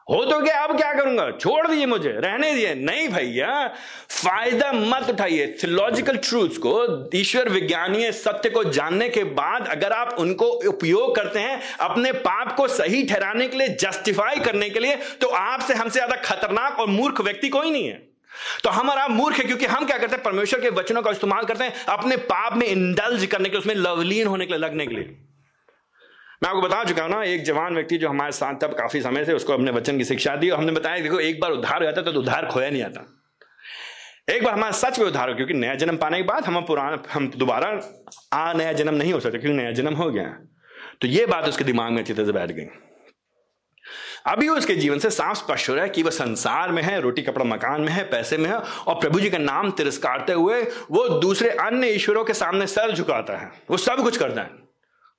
हो तो क्या अब क्या करूँगा? छोड़ दिए मुझे, रहने दिए। नहीं भैया, फ़ायदा मत उठाइए। थियोलॉजिकल ट्रूथ को, ईश्वर विज्ञानीय सत्य को जानने के बाद अगर आप उनको उपयोग करते हैं, अपने पाप को सही ठहराने के लिए जस्टिफाई करने के लिए तो आपसे हमसे ज़्यादा खतरनाक और मूर्ख व्यक्ति कोई नहीं है। तो हम और आप मूर्ख है, क्योंकि हम क्या करते हैं? परमेश्वर के वचनों का इस्तेमाल करते हैं अपने पाप में इंडल्ज करने के उसमें लवलीन होने के लिए, लगने के लिए। मैं आपको बता चुका हूँ ना, एक जवान व्यक्ति जो हमारे साथ तब काफ़ी समय से उसको अपने वचन की शिक्षा दी, और हमने बताया, देखो, एक बार उद्धार हो जाता तो उद्धार खोया नहीं आता एक बार हमारा सच में उद्धार हो, क्योंकि नया जन्म पाने के बाद हम पुराना, हम दोबारा, आ, नया जन्म नहीं हो सकते, क्योंकि नया जन्म हो गया। तो ये बात उसके दिमाग में अच्छी तरह से बैठ गई। अभी उसके जीवन से साफ़ स्पष्ट हो रहा है कि वह संसार में है, रोटी कपड़ा मकान में है, पैसे में है, और प्रभु जी का नाम तिरस्कारते हुए वो दूसरे अन्य ईश्वरों के सामने सर झुकाता है। वो सब कुछ करता है।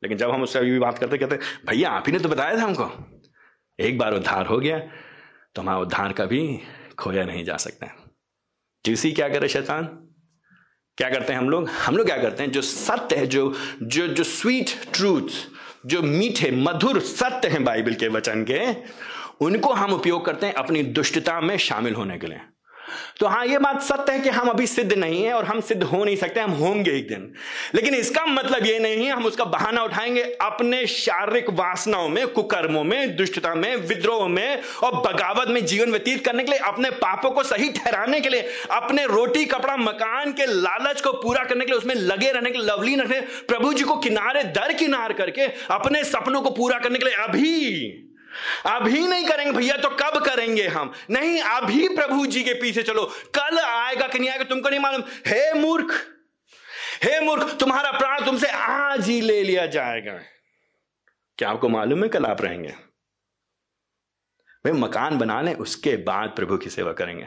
लेकिन जब हम उससे अभी भी बात करते, कहते, भैया, आप ही ने तो बताया था हमको। एक बार उद्धार हो गया तो हमारा उद्धार कभी खोया नहीं जा सकता जीसी क्या करे शैतान? क्या करते हैं हम लोग? हम लोग क्या करते हैं? जो सत्य है, जो जो जो स्वीट ट्रूथ जो मीठे, मधुर सत्य हैं बाइबल के वचन के, उनको हम उपयोग करते हैं अपनी दुष्टता में शामिल होने के लिए। तो हाँ ये बात सत्य है कि हम अभी सिद्ध नहीं है और हम सिद्ध हो नहीं सकते, हम होंगे एक दिन। लेकिन इसका मतलब ये नहीं है, हम उसका बहाना उठाएँगे अपने शारीरिक वासनाओं में, कुकर्मों में, दुष्टता में, विद्रोह में और बगावत में जीवन व्यतीत करने के लिए, अपने पापों को सही ठहराने के लिए, अपने रोटी, कपड़ा, मकान के लालच को पूरा करने के लिए, उसमें लगे रहने के लिए लवली रखने प्रभु जी को किनारे, दर किनार करके अपने सपनों को पूरा करने के लिए अभी अभी नहीं करेंगे भैया तो कब करेंगे हम? नहीं अभी प्रभु जी के पीछे चलो। कल आएगा कि नहीं आएगा, तुमको नहीं मालूम। हे मूर्ख! हे मूर्ख! तुम्हारा प्राण तुमसे आज ही ले लिया जाएगा। क्या आपको मालूम है कल आप रहेंगे? भाई मकान बना लें उसके बाद प्रभु की सेवा करेंगे।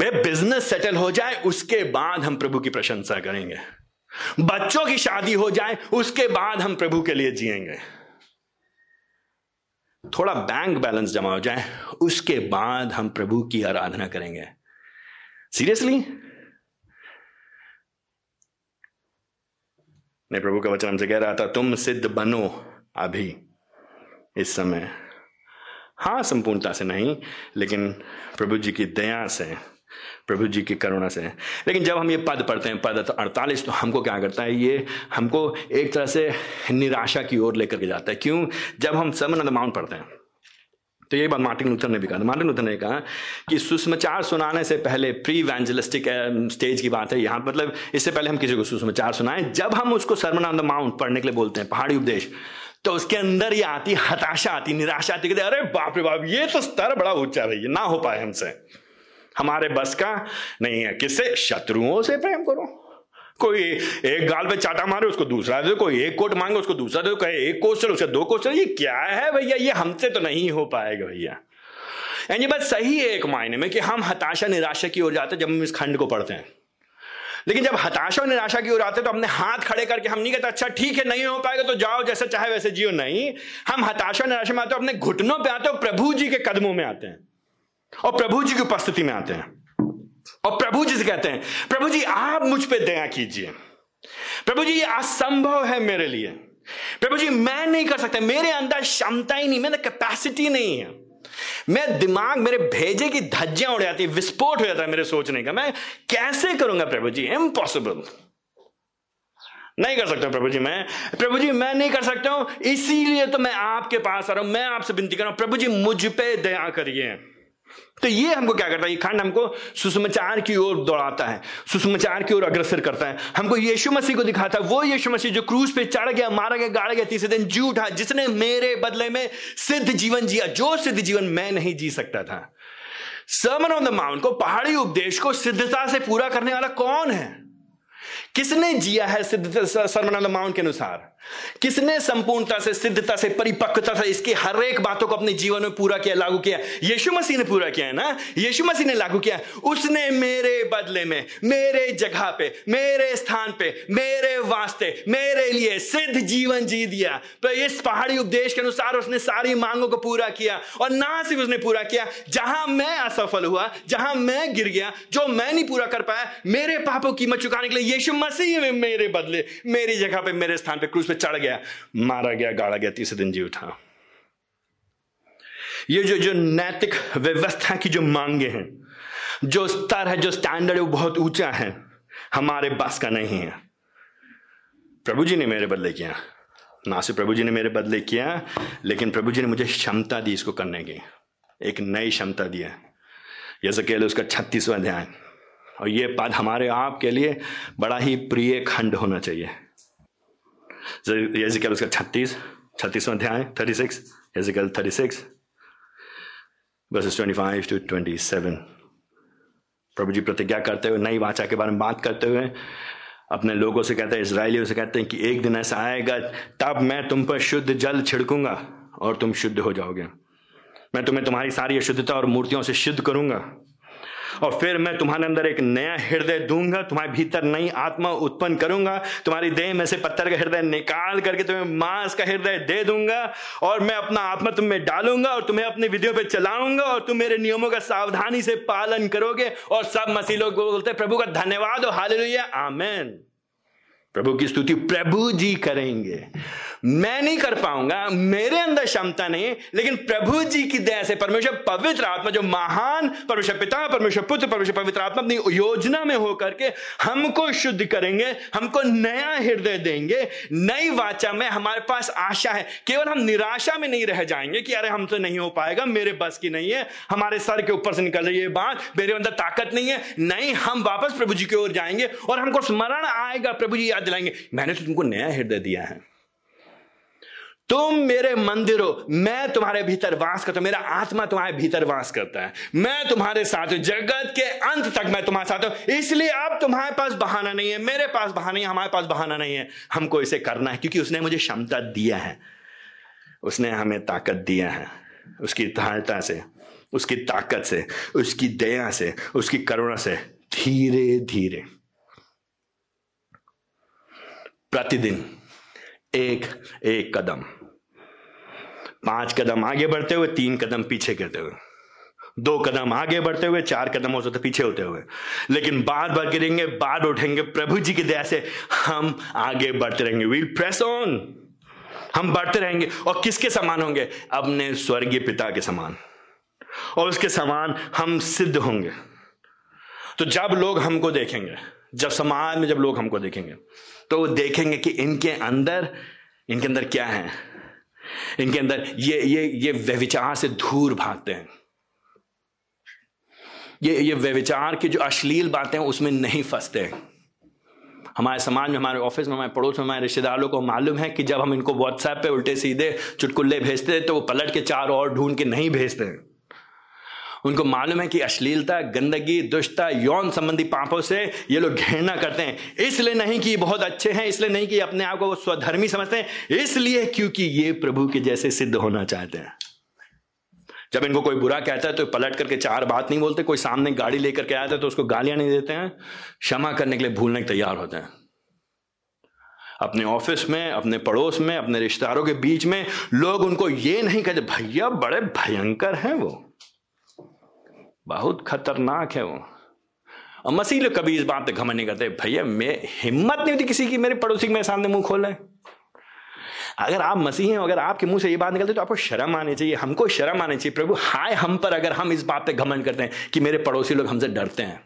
भाई बिज़नेस सेटल हो जाए, उसके बाद हम प्रभु की प्रशंसा करेंगे। बच्चों की शादी हो जाए, उसके बाद हम प्रभु के लिए जिएँगे। थोड़ा बैंक बैलेंस जमा हो जाए, उसके बाद हम प्रभु की आराधना करेंगे। सीरियसली नहीं प्रभु का वचन हमसे कह रहा था, तुम सिद्ध बनो अभी, इस समय। हाँ, संपूर्णता से नहीं, लेकिन प्रभु जी की दया से। प्रभु जी की करुणा से। लेकिन जब हम ये पद पढ़ते हैं, पद अड़तालीस तो हमको क्या करता है? ये हमको एक तरह से निराशा की ओर लेकर के जाता है। क्यों? जब हम समन माउंट पढ़ते हैं तो ये बात मार्टिन लूथर ने भी कहा। मार्टिन लूथर ने कहा कि सुषमाचार सुनाने से पहले प्री वैंजलिस्टिक स्टेज की बात है। यहाँ मतलब इससे पहले हम किसी को सुषमाचार सुनाएँ। जब हम उसको सरमन ऑन द माउंट पढ़ने के लिए बोलते हैं, पहाड़ी उपदेश तो उसके अंदर ये आती, हताशा आती, निराशा आती, कहते अरे बाप रे बाप, ये तो स्तर बड़ा ऊँचा भैया ना हो पाए हमसे। हमारे बस का नहीं है। किससे? शत्रुओं से प्रेम करो। कोई एक गाल पे चाटा मारे, उसको दूसरा दे कोई एक कोट मांगे, उसको दूसरा दे कहे एक चलो, उसका दो चलो। ये क्या है भैया? ये हमसे तो नहीं हो पाएगा भैया। ये बात सही है एक मायने में कि हम हताशा निराशा की ओर जाते जब हम इस खंड को पढ़ते हैं। लेकिन जब हताशा और निराशा की ओर आते तो अपने हाथ खड़े करके हम नहीं कहते अच्छा ठीक है, नहीं हो पाएगा तो जाओ, जैसे चाहे वैसे जियो। नहीं, हम हताशा निराशा में आते अपने घुटनों पे आते और प्रभु जी के कदमों में आते हैं। और प्रभु जी की उपस्थिति में आते हैं। और प्रभु जी से कहते हैं, प्रभु जी, आप मुझ पे दया कीजिए। प्रभु जी, ये असंभव है मेरे लिए। प्रभु जी, मैं नहीं कर सकता। मेरे अंदर क्षमता ही नहीं, मेरे कैपेसिटी नहीं है। मैं दिमाग, मेरे भेजे की धज्जियाँ उड़ जाती है, विस्फोट हो जाता है मेरे सोचने का। मैं कैसे करूँगा प्रभु जी? इम्पॉसिबल नहीं कर सकता प्रभु जी मैं। प्रभु जी, मैं नहीं कर सकता हूँ। इसीलिए तो मैं आपके पास आ रहा हूँ। मैं आपसे विनती कर रहा हूँ, प्रभु जी, मुझ पे दया करिए। तो ये हमको क्या करता है? ये खंड हमको सुषमाचार की ओर दौड़ाता है। सुषमाचार की ओर अग्रसर करता है। हमको यीशु मसीह को दिखाता है। वो यीशु मसीह जो क्रूज पे चढ़ गया, मारा गया, गाड़ा गया, तीसरे दिन जी उठा, जिसने मेरे बदले में सिद्ध जीवन जिया, जो सिद्ध जीवन मैं नहीं जी सकता था। सर्मन ऑन द माउंट को, पहाड़ी उपदेश को सिद्धता से पूरा करने वाला कौन है? किसने जिया है सिद्ध सर्मन ऑन द माउंट के अनुसार? किसने संपूर्णता से, सिद्धता से, परिपक्वता से इसकी हर एक बातों को अपने जीवन में पूरा किया, लागू किया? यीशु मसीह ने पूरा किया है ना? यीशु मसीह ने लागू किया उसने मेरे बदले में, मेरे जगह पे, मेरे स्थान पे, मेरे वास्ते, मेरे लिए सिद्ध जीवन जी दिया। तो इस पहाड़ी उपदेश के अनुसार उसने सारी मांगों को पूरा किया और ना सिर्फ़ उसने पूरा किया, जहाँ मैं असफल हुआ, जहाँ मैं गिर गया, जो मैं नहीं पूरा कर पाया, मेरे पापों की कीमत चुकाने के लिए यीशु मसीह मेरे बदले, मेरी जगह पे, मेरे स्थान पे क्रूस पे चढ़ गया, मारा गया, गाड़ा गया, तीसरे दिन जी उठा। ये जो जो नैतिक व्यवस्था की जो मांगे हैं, जो स्तर है, जो स्टैंडर्ड है, वो बहुत ऊँचा है, हमारे बस का नहीं है। प्रभु जी ने मेरे बदले किया। ना सिर्फ़ प्रभु जी ने मेरे बदले किया, लेकिन प्रभु जी ने मुझे क्षमता दी इसको करने की। एक नई क्षमता दिया जैसे कह लो उसका छत्तीसवा अध्याय। और ये पद हमारे आप के लिए बड़ा ही प्रिय खंड होना चाहिए। यजिकल उसका छत्तीस छत्तीसवां अध्याय thirty six Ezekiel thirty six verses twenty five to twenty seven प्रभु जी प्रतिज्ञा करते हुए, नई वाचा के बारे में बात करते हुए, अपने लोगों से कहते हैं इसराइलियों से कहते हैं कि एक दिन ऐसा आएगा, तब मैं तुम पर शुद्ध जल छिड़कूँगा और तुम शुद्ध हो जाओगे। मैं तुम्हें तुम्हारी सारी अशुद्धता और मूर्तियों से शुद्ध करूँगा। और फिर मैं तुम्हारे अंदर एक नया हृदय दूँगा, तुम्हारे भीतर नई आत्मा उत्पन्न करूँगा, तुम्हारी देह में से पत्थर का हृदय निकाल करके तुम्हें मांस का हृदय दे दूँगा और मैं अपना आत्मा तुम में डालूँगा और तुम्हें अपने विधियों पर चलाऊँगा और तुम मेरे नियमों का सावधानी से पालन करोगे और सब मसीह लोग बोलते प्रभु का धन्यवाद और हाल आमेन। प्रभु की स्तुति प्रभु जी करेंगे। मैं नहीं कर पाऊँगा, मेरे अंदर क्षमता नहीं लेकिन प्रभु जी की दया से परमेश्वर पवित्र आत्मा, जो महान परमेश्वर पिता, परमेश्वर पुत्र, परमेश्वर पवित्र आत्मा अपनी योजना में होकर के हमको शुद्ध करेंगे, हमको नया हृदय देंगे, नई वाचा में हमारे पास आशा है। केवल हम निराशा में नहीं रह जाएँगे कि अरे हमसे नहीं हो पाएगा, मेरे बस की नहीं है, हमारे सर के ऊपर से निकल रही है बात, मेरे अंदर ताकत नहीं है, नहीं, हम वापस प्रभु जी की ओर जाएँगे और हमको स्मरण आएगा, प्रभु जी याद दिलाएँगे, मैंने तो तुमको नया हृदय दिया है। तुम मेरे मंदिर हो मैं तुम्हारे भीतर वास करता हूँ, मेरा आत्मा तुम्हारे भीतर वास करता है। मैं तुम्हारे साथ हूँ, जगत के अंत तक मैं तुम्हारे साथ हूँ। इसलिए अब तुम्हारे पास बहाना नहीं है, मेरे पास बहाना नहीं है, हमारे पास बहाना नहीं है। हमको इसे करना है, क्योंकि उसने मुझे क्षमता दिया है। उसने हमें ताकत दिया है, उसकी सहायता से, उसकी ताकत से, उसकी दया से, उसकी करुणा से धीरे धीरे प्रतिदिन एक एक कदम। पाँच कदम आगे बढ़ते हुए, तीन कदम पीछे गिरते हुए। दो कदम आगे बढ़ते हुए, चार कदम हो सकते पीछे होते हुए। लेकिन बार बार गिरेंगे, बार उठेंगे, प्रभु जी की दया से हम आगे बढ़ते रहेंगे। वील प्रेस ऑन हम बढ़ते रहेंगे। और किसके समान होंगे? अपने स्वर्गीय पिता के समान। और उसके समान हम सिद्ध होंगे। तो जब लोग हमको देखेंगे जब समाज में जब लोग हमको देखेंगे तो वो देखेंगे कि इनके अंदर इनके अंदर क्या है? इनके अंदर ये ये ये व्यविचार से दूर भागते हैं। ये ये व्यविचार की जो अश्लील बातें हैं, उसमें नहीं फंसते हैं। हमारे समाज में, हमारे ऑफ़िस में, हमारे पड़ोस में, हमारे रिश्तेदारों को मालूम है कि जब हम इनको व्हाट्सएप पे उल्टे सीधे चुटकुल्ले भेजते हैं तो वो पलट के चार और ढूंढ के नहीं भेजते हैं। उनको मालूम है कि अश्लीलता, गंदगी, दुष्टता, यौन संबंधी पापों से ये लोग घृणा करते हैं। इसलिए नहीं कि बहुत अच्छे हैं, इसलिए नहीं कि अपने आप को वो स्वधर्मी समझते हैं, इसलिए क्योंकि ये प्रभु के जैसे सिद्ध होना चाहते हैं। जब इनको कोई बुरा कहता है तो पलट करके चार बात नहीं बोलते, कोई सामने गाड़ी लेकर के आता है तो उसको गालियाँ नहीं देते हैं, क्षमा करने के लिए भूलने तैयार होते हैं। अपने ऑफ़िस में, अपने पड़ोस में, अपने रिश्तेदारों के बीच में लोग उनको ये नहीं कहते, भैया, बड़े भयंकर हैं वो। बहुत खतरनाक है वो। और मसीह लोग कभी इस बात पे घमन नहीं करते, भैया, मैं हिम्मत नहीं होती किसी की, मेरे पड़ोसी के मेरे सामने मुँह खोले अगर आप मसीह हैं, अगर आपके मुँह से ये बात निकलती है तो आपको शर्म आनी चाहिए। हमको शर्म आनी चाहिए। प्रभु, हाय हम पर अगर हम इस बात पे घमन करते हैं कि मेरे पड़ोसी लोग हमसे डरते हैं।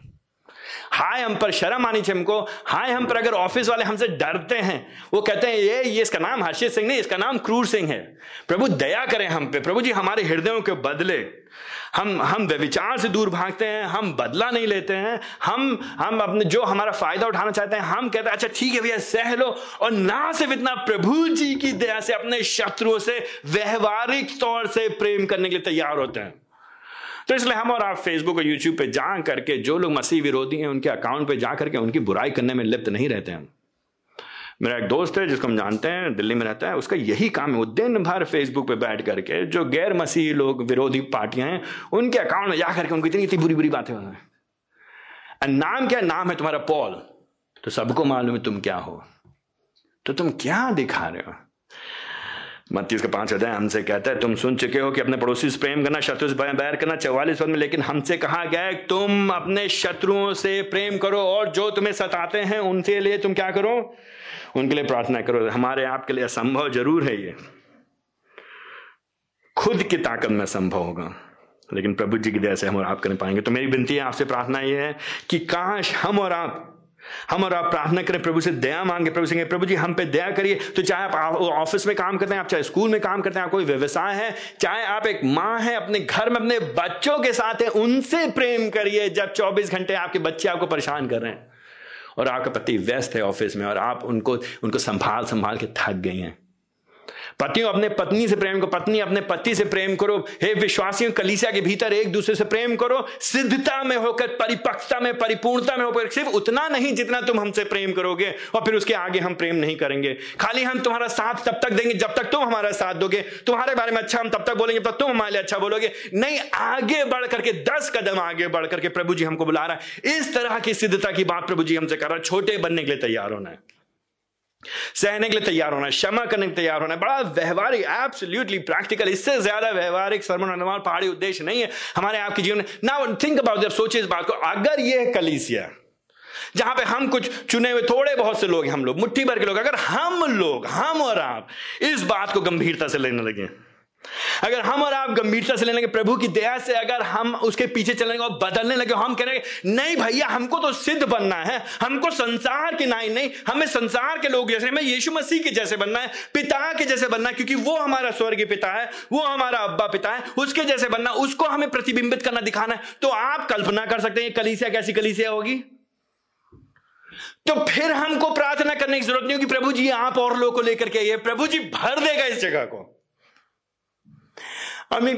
हाय हम पर शर्म आनी चाहिए हमको। हाय हम पर अगर ऑफ़िस वाले हमसे डरते हैं, वो कहते हैं, ये ये इसका नाम हर्षित सिंह नहीं, इसका नाम क्रूर सिंह है। प्रभु, दया करें हम पे। प्रभु जी, हमारे हृदयों के बदले हम हम व्यविचार से दूर भागते हैं, हम बदला नहीं लेते हैं, हम हम अपने जो हमारा फ़ायदा उठाना चाहते हैं, हम कहते हैं अच्छा ठीक है भैया, सह लो। और ना सिर्फ़ इतना, प्रभु जी की दया से, अपने शत्रुओं से, व्यवहारिक तौर से प्रेम करने के लिए तैयार होते हैं। तो इसलिए हम और आप फेसबुक और यूट्यूब पे जा करके, जो लोग मसीह विरोधी हैं, उनके अकाउंट पे जा करके, उनकी बुराई करने में लिप्त नहीं रहते हैं मेरा एक दोस्त है, जिसको हम जानते हैं, दिल्ली में रहता है, उसका यही काम है। वो दिन भर फेसबुक पे बैठ करके, जो गैर मसीह लोग, विरोधी पार्टियाँ हैं, उनके अकाउंट में जा करके उनकी इतनी इतनी बुरी बुरी बातें हो नाम क्या? नाम है तुम्हारा पॉल तो सबको मालूम है तुम क्या हो। तो तुम क्या दिखा रहे हो? मत्तीस उसका पाँच अध्याय हमसे कहता है, तुम सुन चुके हो कि अपने पड़ोसी से प्रेम करना शत्रु से बैर करना, चौवालीस पद में, लेकिन हमसे कहा गया है, तुम अपने शत्रुओं से प्रेम करो और जो तुम्हें सताते हैं, उनके लिए तुम क्या करो? उनके लिए प्रार्थना करो, हमारे आपके लिए असंभव ज़रूर है ये। खुद की ताकत में संभव होगा, लेकिन प्रभु जी की दया से हम और आप कर पाएँगे। तो मेरी विनती है, आपसे प्रार्थना ये है कि काश हम और आप, हम और आप प्रार्थना करें, प्रभु से दया मांगे, प्रभु से प्रभु जी, हम पे दया करिए। तो चाहे आप ऑफ़िस में काम करते हैं, आप चाहे स्कूल में काम करते हैं, आप कोई व्यवसाय है, चाहे आप एक माँ है, अपने घर में अपने बच्चों के साथ है, उनसे प्रेम करिए, जब 24 घंटे आपके बच्चे आपको परेशान कर रहे हैं। और आपका पति व्यस्त है ऑफ़िस में और आप उनको उनको संभाल संभाल के थक गए हैं। पतियों, अपने पत्नी से प्रेम करो पत्नी अपने पति से प्रेम करो। हे विश्वासियों, कलीसिया के भीतर एक दूसरे से प्रेम करो। सिद्धता में होकर, परिपक्वता में, परिपूर्णता में होकर, सिर्फ़ उतना नहीं जितना तुम हमसे प्रेम करोगे और फिर उसके आगे हम प्रेम नहीं करेंगे। खाली हम तुम्हारा साथ तब तक देंगे जब तक तुम हमारा साथ दोगे। तुम्हारे बारे में अच्छा हम तब तक बोलेंगे तब तुम हमारे लिए अच्छा बोलोगे। नहीं, आगे बढ़ करके दस कदम आगे बढ़ करके प्रभु जी हमको बुला रहा है। इस तरह की सिद्धता की बात प्रभु जी हमसे कर रहा है। छोटे बनने के लिए तैयार होना है। सहने के लिए तैयार होना, क्षमा करने के लिए तैयार होना, बड़ा व्यवहारिक एब्सोल्युटली प्रैक्टिकल इससे ज़्यादा व्यवहारिक सरमन अनुमान पहाड़ी उद्देश्य नहीं है हमारे आपके जीवन में। ना थिंक अबाउट जब सोचिए इस बात को, अगर यह कलीसिया, जहाँ पे हम कुछ चुने हुए थोड़े बहुत से लोग हम लोग, मुट्ठी भर के लोग, अगर हम लोग, हम और आप इस बात को गंभीरता से लेने लगे अगर हम और आप गंभीरता से लेने लगे, प्रभु की दया से अगर हम उसके पीछे चलने और बदलने लगे, हम कह रहे नहीं भैया, हमको तो सिद्ध बनना है, हमको संसार के नाई नहीं, हमें संसार के लोग जैसे, हमें यीशु मसीह के जैसे बनना है, पिता के जैसे बनना है, क्योंकि वो हमारा स्वर्गीय पिता है, वो हमारा अब्बा पिता है, उसके जैसे बनना उसको हमें प्रतिबिंबित करना, दिखाना है। तो आप कल्पना कर सकते हैं कलीसिया कैसी कलीसिया होगी? तो फिर हमको प्रार्थना करने की ज़रूरत नहीं होगी, प्रभु जी, आप और लोगों को लेकर के आइए, प्रभु जी, भर देगा इस जगह को। आई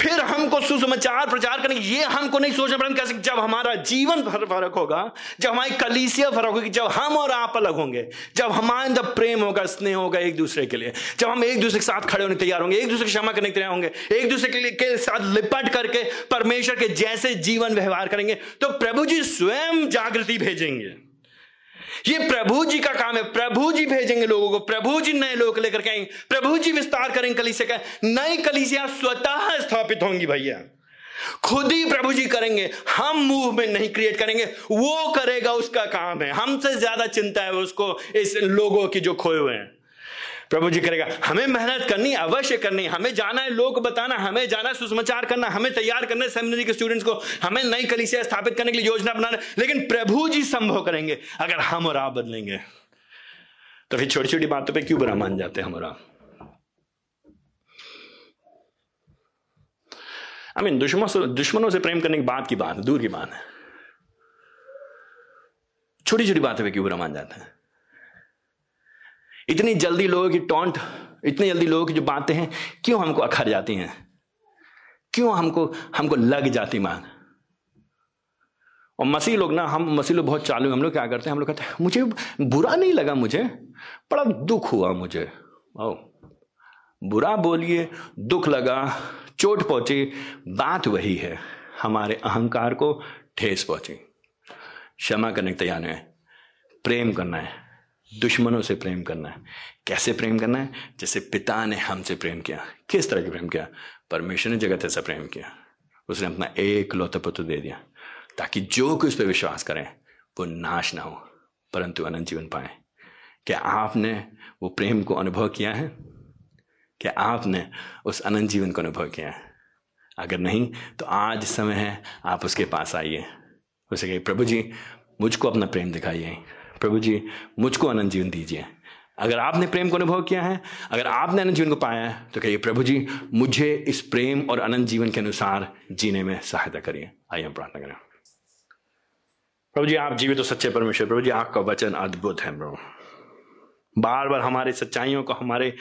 फिर हमको सुसमाचार प्रचार करने ये हमको नहीं सोचना पड़ेगा कैसे जब हमारा जीवन फ़र्क होगा जब हमारी कलीसिया फ़र्क होगी जब हम और आप अलग होंगे जब हमारे अंदर प्रेम होगा स्नेह होगा एक दूसरे के लिए जब हम एक दूसरे के साथ खड़े होने तैयार होंगे एक दूसरे की क्षमा करने तैयार होंगे एक दूसरे के, लिए के साथ लिपट करके परमेश्वर के जैसे जीवन व्यवहार करेंगे तो प्रभु जी स्वयं जागृति भेजेंगे। ये प्रभु जी का काम है। प्रभु जी भेजेंगे लोगों को। प्रभु जी नए लोग लेकर के आएँगे। प्रभु जी विस्तार करेंगे कलीसिया का। नई कलीसिया स्वतः स्थापित होंगी भैया। खुद ही प्रभु जी करेंगे। हम मूवमेंट नहीं क्रिएट करेंगे। वो करेगा उसका काम है। हमसे ज़्यादा चिंता है उसको, इस लोगों की जो खोए हुए हैं। प्रभु जी करेगा, हमें मेहनत करनी अवश्य करनी हमें जाना है लोग बताना हमें जाना है, सुसमाचार करना हमें तैयार करना है सेमिनरी के स्टूडेंट्स को, हमें नई कलिसिया स्थापित करने के लिए योजना बनाना लेकिन प्रभु जी संभव करेंगे, अगर हम और आप बदलेंगे तो फिर छोटी छोटी बातों पर क्यों बुरा मान जाते हैं हम आई मीन दुश्मनों दुश्मनों से प्रेम करने की बात की बात है, दूर की बात है। छोटी छोटी बातों पे क्यों बुरा मान जाते हैं? इतनी जल्दी लोगों की टोंट, इतनी जल्दी लोगों की जो बातें हैं, क्यों हमको अखर जाती हैं? क्यों हमको हमको लग जाती मान? और मसीह लोग ना, हम मसीह लोग बहुत चालू हम लोग क्या करते हैं? हम लोग कहते हैं, मुझे बुरा नहीं लगा मुझे, बड़ा दुख हुआ मुझे। ओ, बुरा बोलिए, दुख लगा, चोट पहुँची, बात वही है। हमारे अहंकार को ठेस पहुँची। क्षमा करने के तैयार है। प्रेम करना है। दुश्मनों से प्रेम करना है। कैसे प्रेम करना है? जैसे पिता ने हमसे प्रेम किया। किस तरह की प्रेम किया? परमेश्वर ने जगत ऐसा प्रेम किया। उसने अपना एक लौता पुत्र दे दिया, ताकि जो कोई उस पर विश्वास करें, वो नाश ना हो, परंतु अनंत जीवन पाए। क्या आपने वो प्रेम को अनुभव किया है? क्या आपने उस अनंत जीवन को अनुभव किया है? अगर नहीं तो आज समय है, आप उसके पास आइए। उसे कहिए, प्रभु जी, मुझको अपना प्रेम दिखाइए। प्रभु जी, मुझको अनंत जीवन दीजिए। अगर आपने प्रेम को अनुभव किया है, अगर आपने अनंत जीवन को पाया है तो कहिए, प्रभु जी, मुझे इस प्रेम और अनंत जीवन के अनुसार जीने में सहायता करिए। आइए हम प्रार्थना करें। प्रभु जी, आप जीवित तो सच्चे परमेश्वर, प्रभु जी, आपका वचन अद्भुत है, प्रभु। बार बार हमारे सच्चाइयों को, हमारे,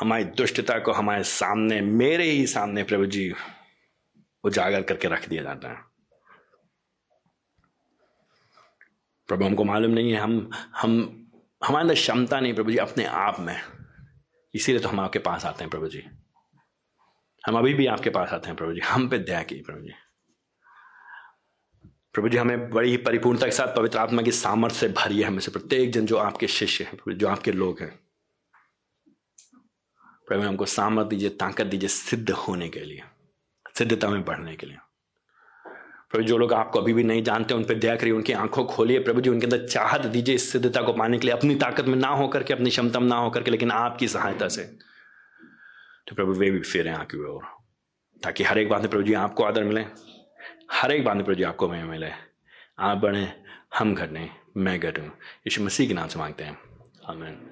हमारी दुष्टता को हमारे सामने, मेरे ही सामने प्रभु जी, उजागर करके रख दिया जाता है। प्रभु, हमको मालूम नहीं है, हम हम, हमारे अंदर क्षमता नहीं प्रभु जी, अपने आप में। इसीलिए तो हम आपके पास आते हैं प्रभु जी। हम अभी भी आपके पास आते हैं प्रभु जी, हम पे दया की प्रभु जी। प्रभु जी, हमें बड़ी ही परिपूर्णता के साथ पवित्र आत्मा की सामर्थ्य से भरी है हमें से, प्रत्येक जन जो आपके शिष्य हैं जो आपके लोग हैं। प्रभु हमको सामर्थ्य दीजिए, ताकत दीजिए सिद्ध होने के लिए, सिद्धता में बढ़ने के लिए। प्रभु, जो लोग आपको अभी भी नहीं जानते, उन पर दया करिए, उनकी आँखों खोलिए। प्रभु जी, उनके अंदर चाहत दीजिए इस सिद्धता को पाने के लिए, अपनी ताकत में ना होकर के अपनी क्षमता में ना होकर के लेकिन आपकी सहायता से। तो प्रभु, वे भी फेरे आँखें और ताकि हर एक बात प्रभु जी आपको आदर मिले, हर एक बात प्रभु जी आपको मैं मिले। आप बढ़े हम घटने, मैं घटूँ। यीशु मसीह के नाम से मांगते हैं। आमीन।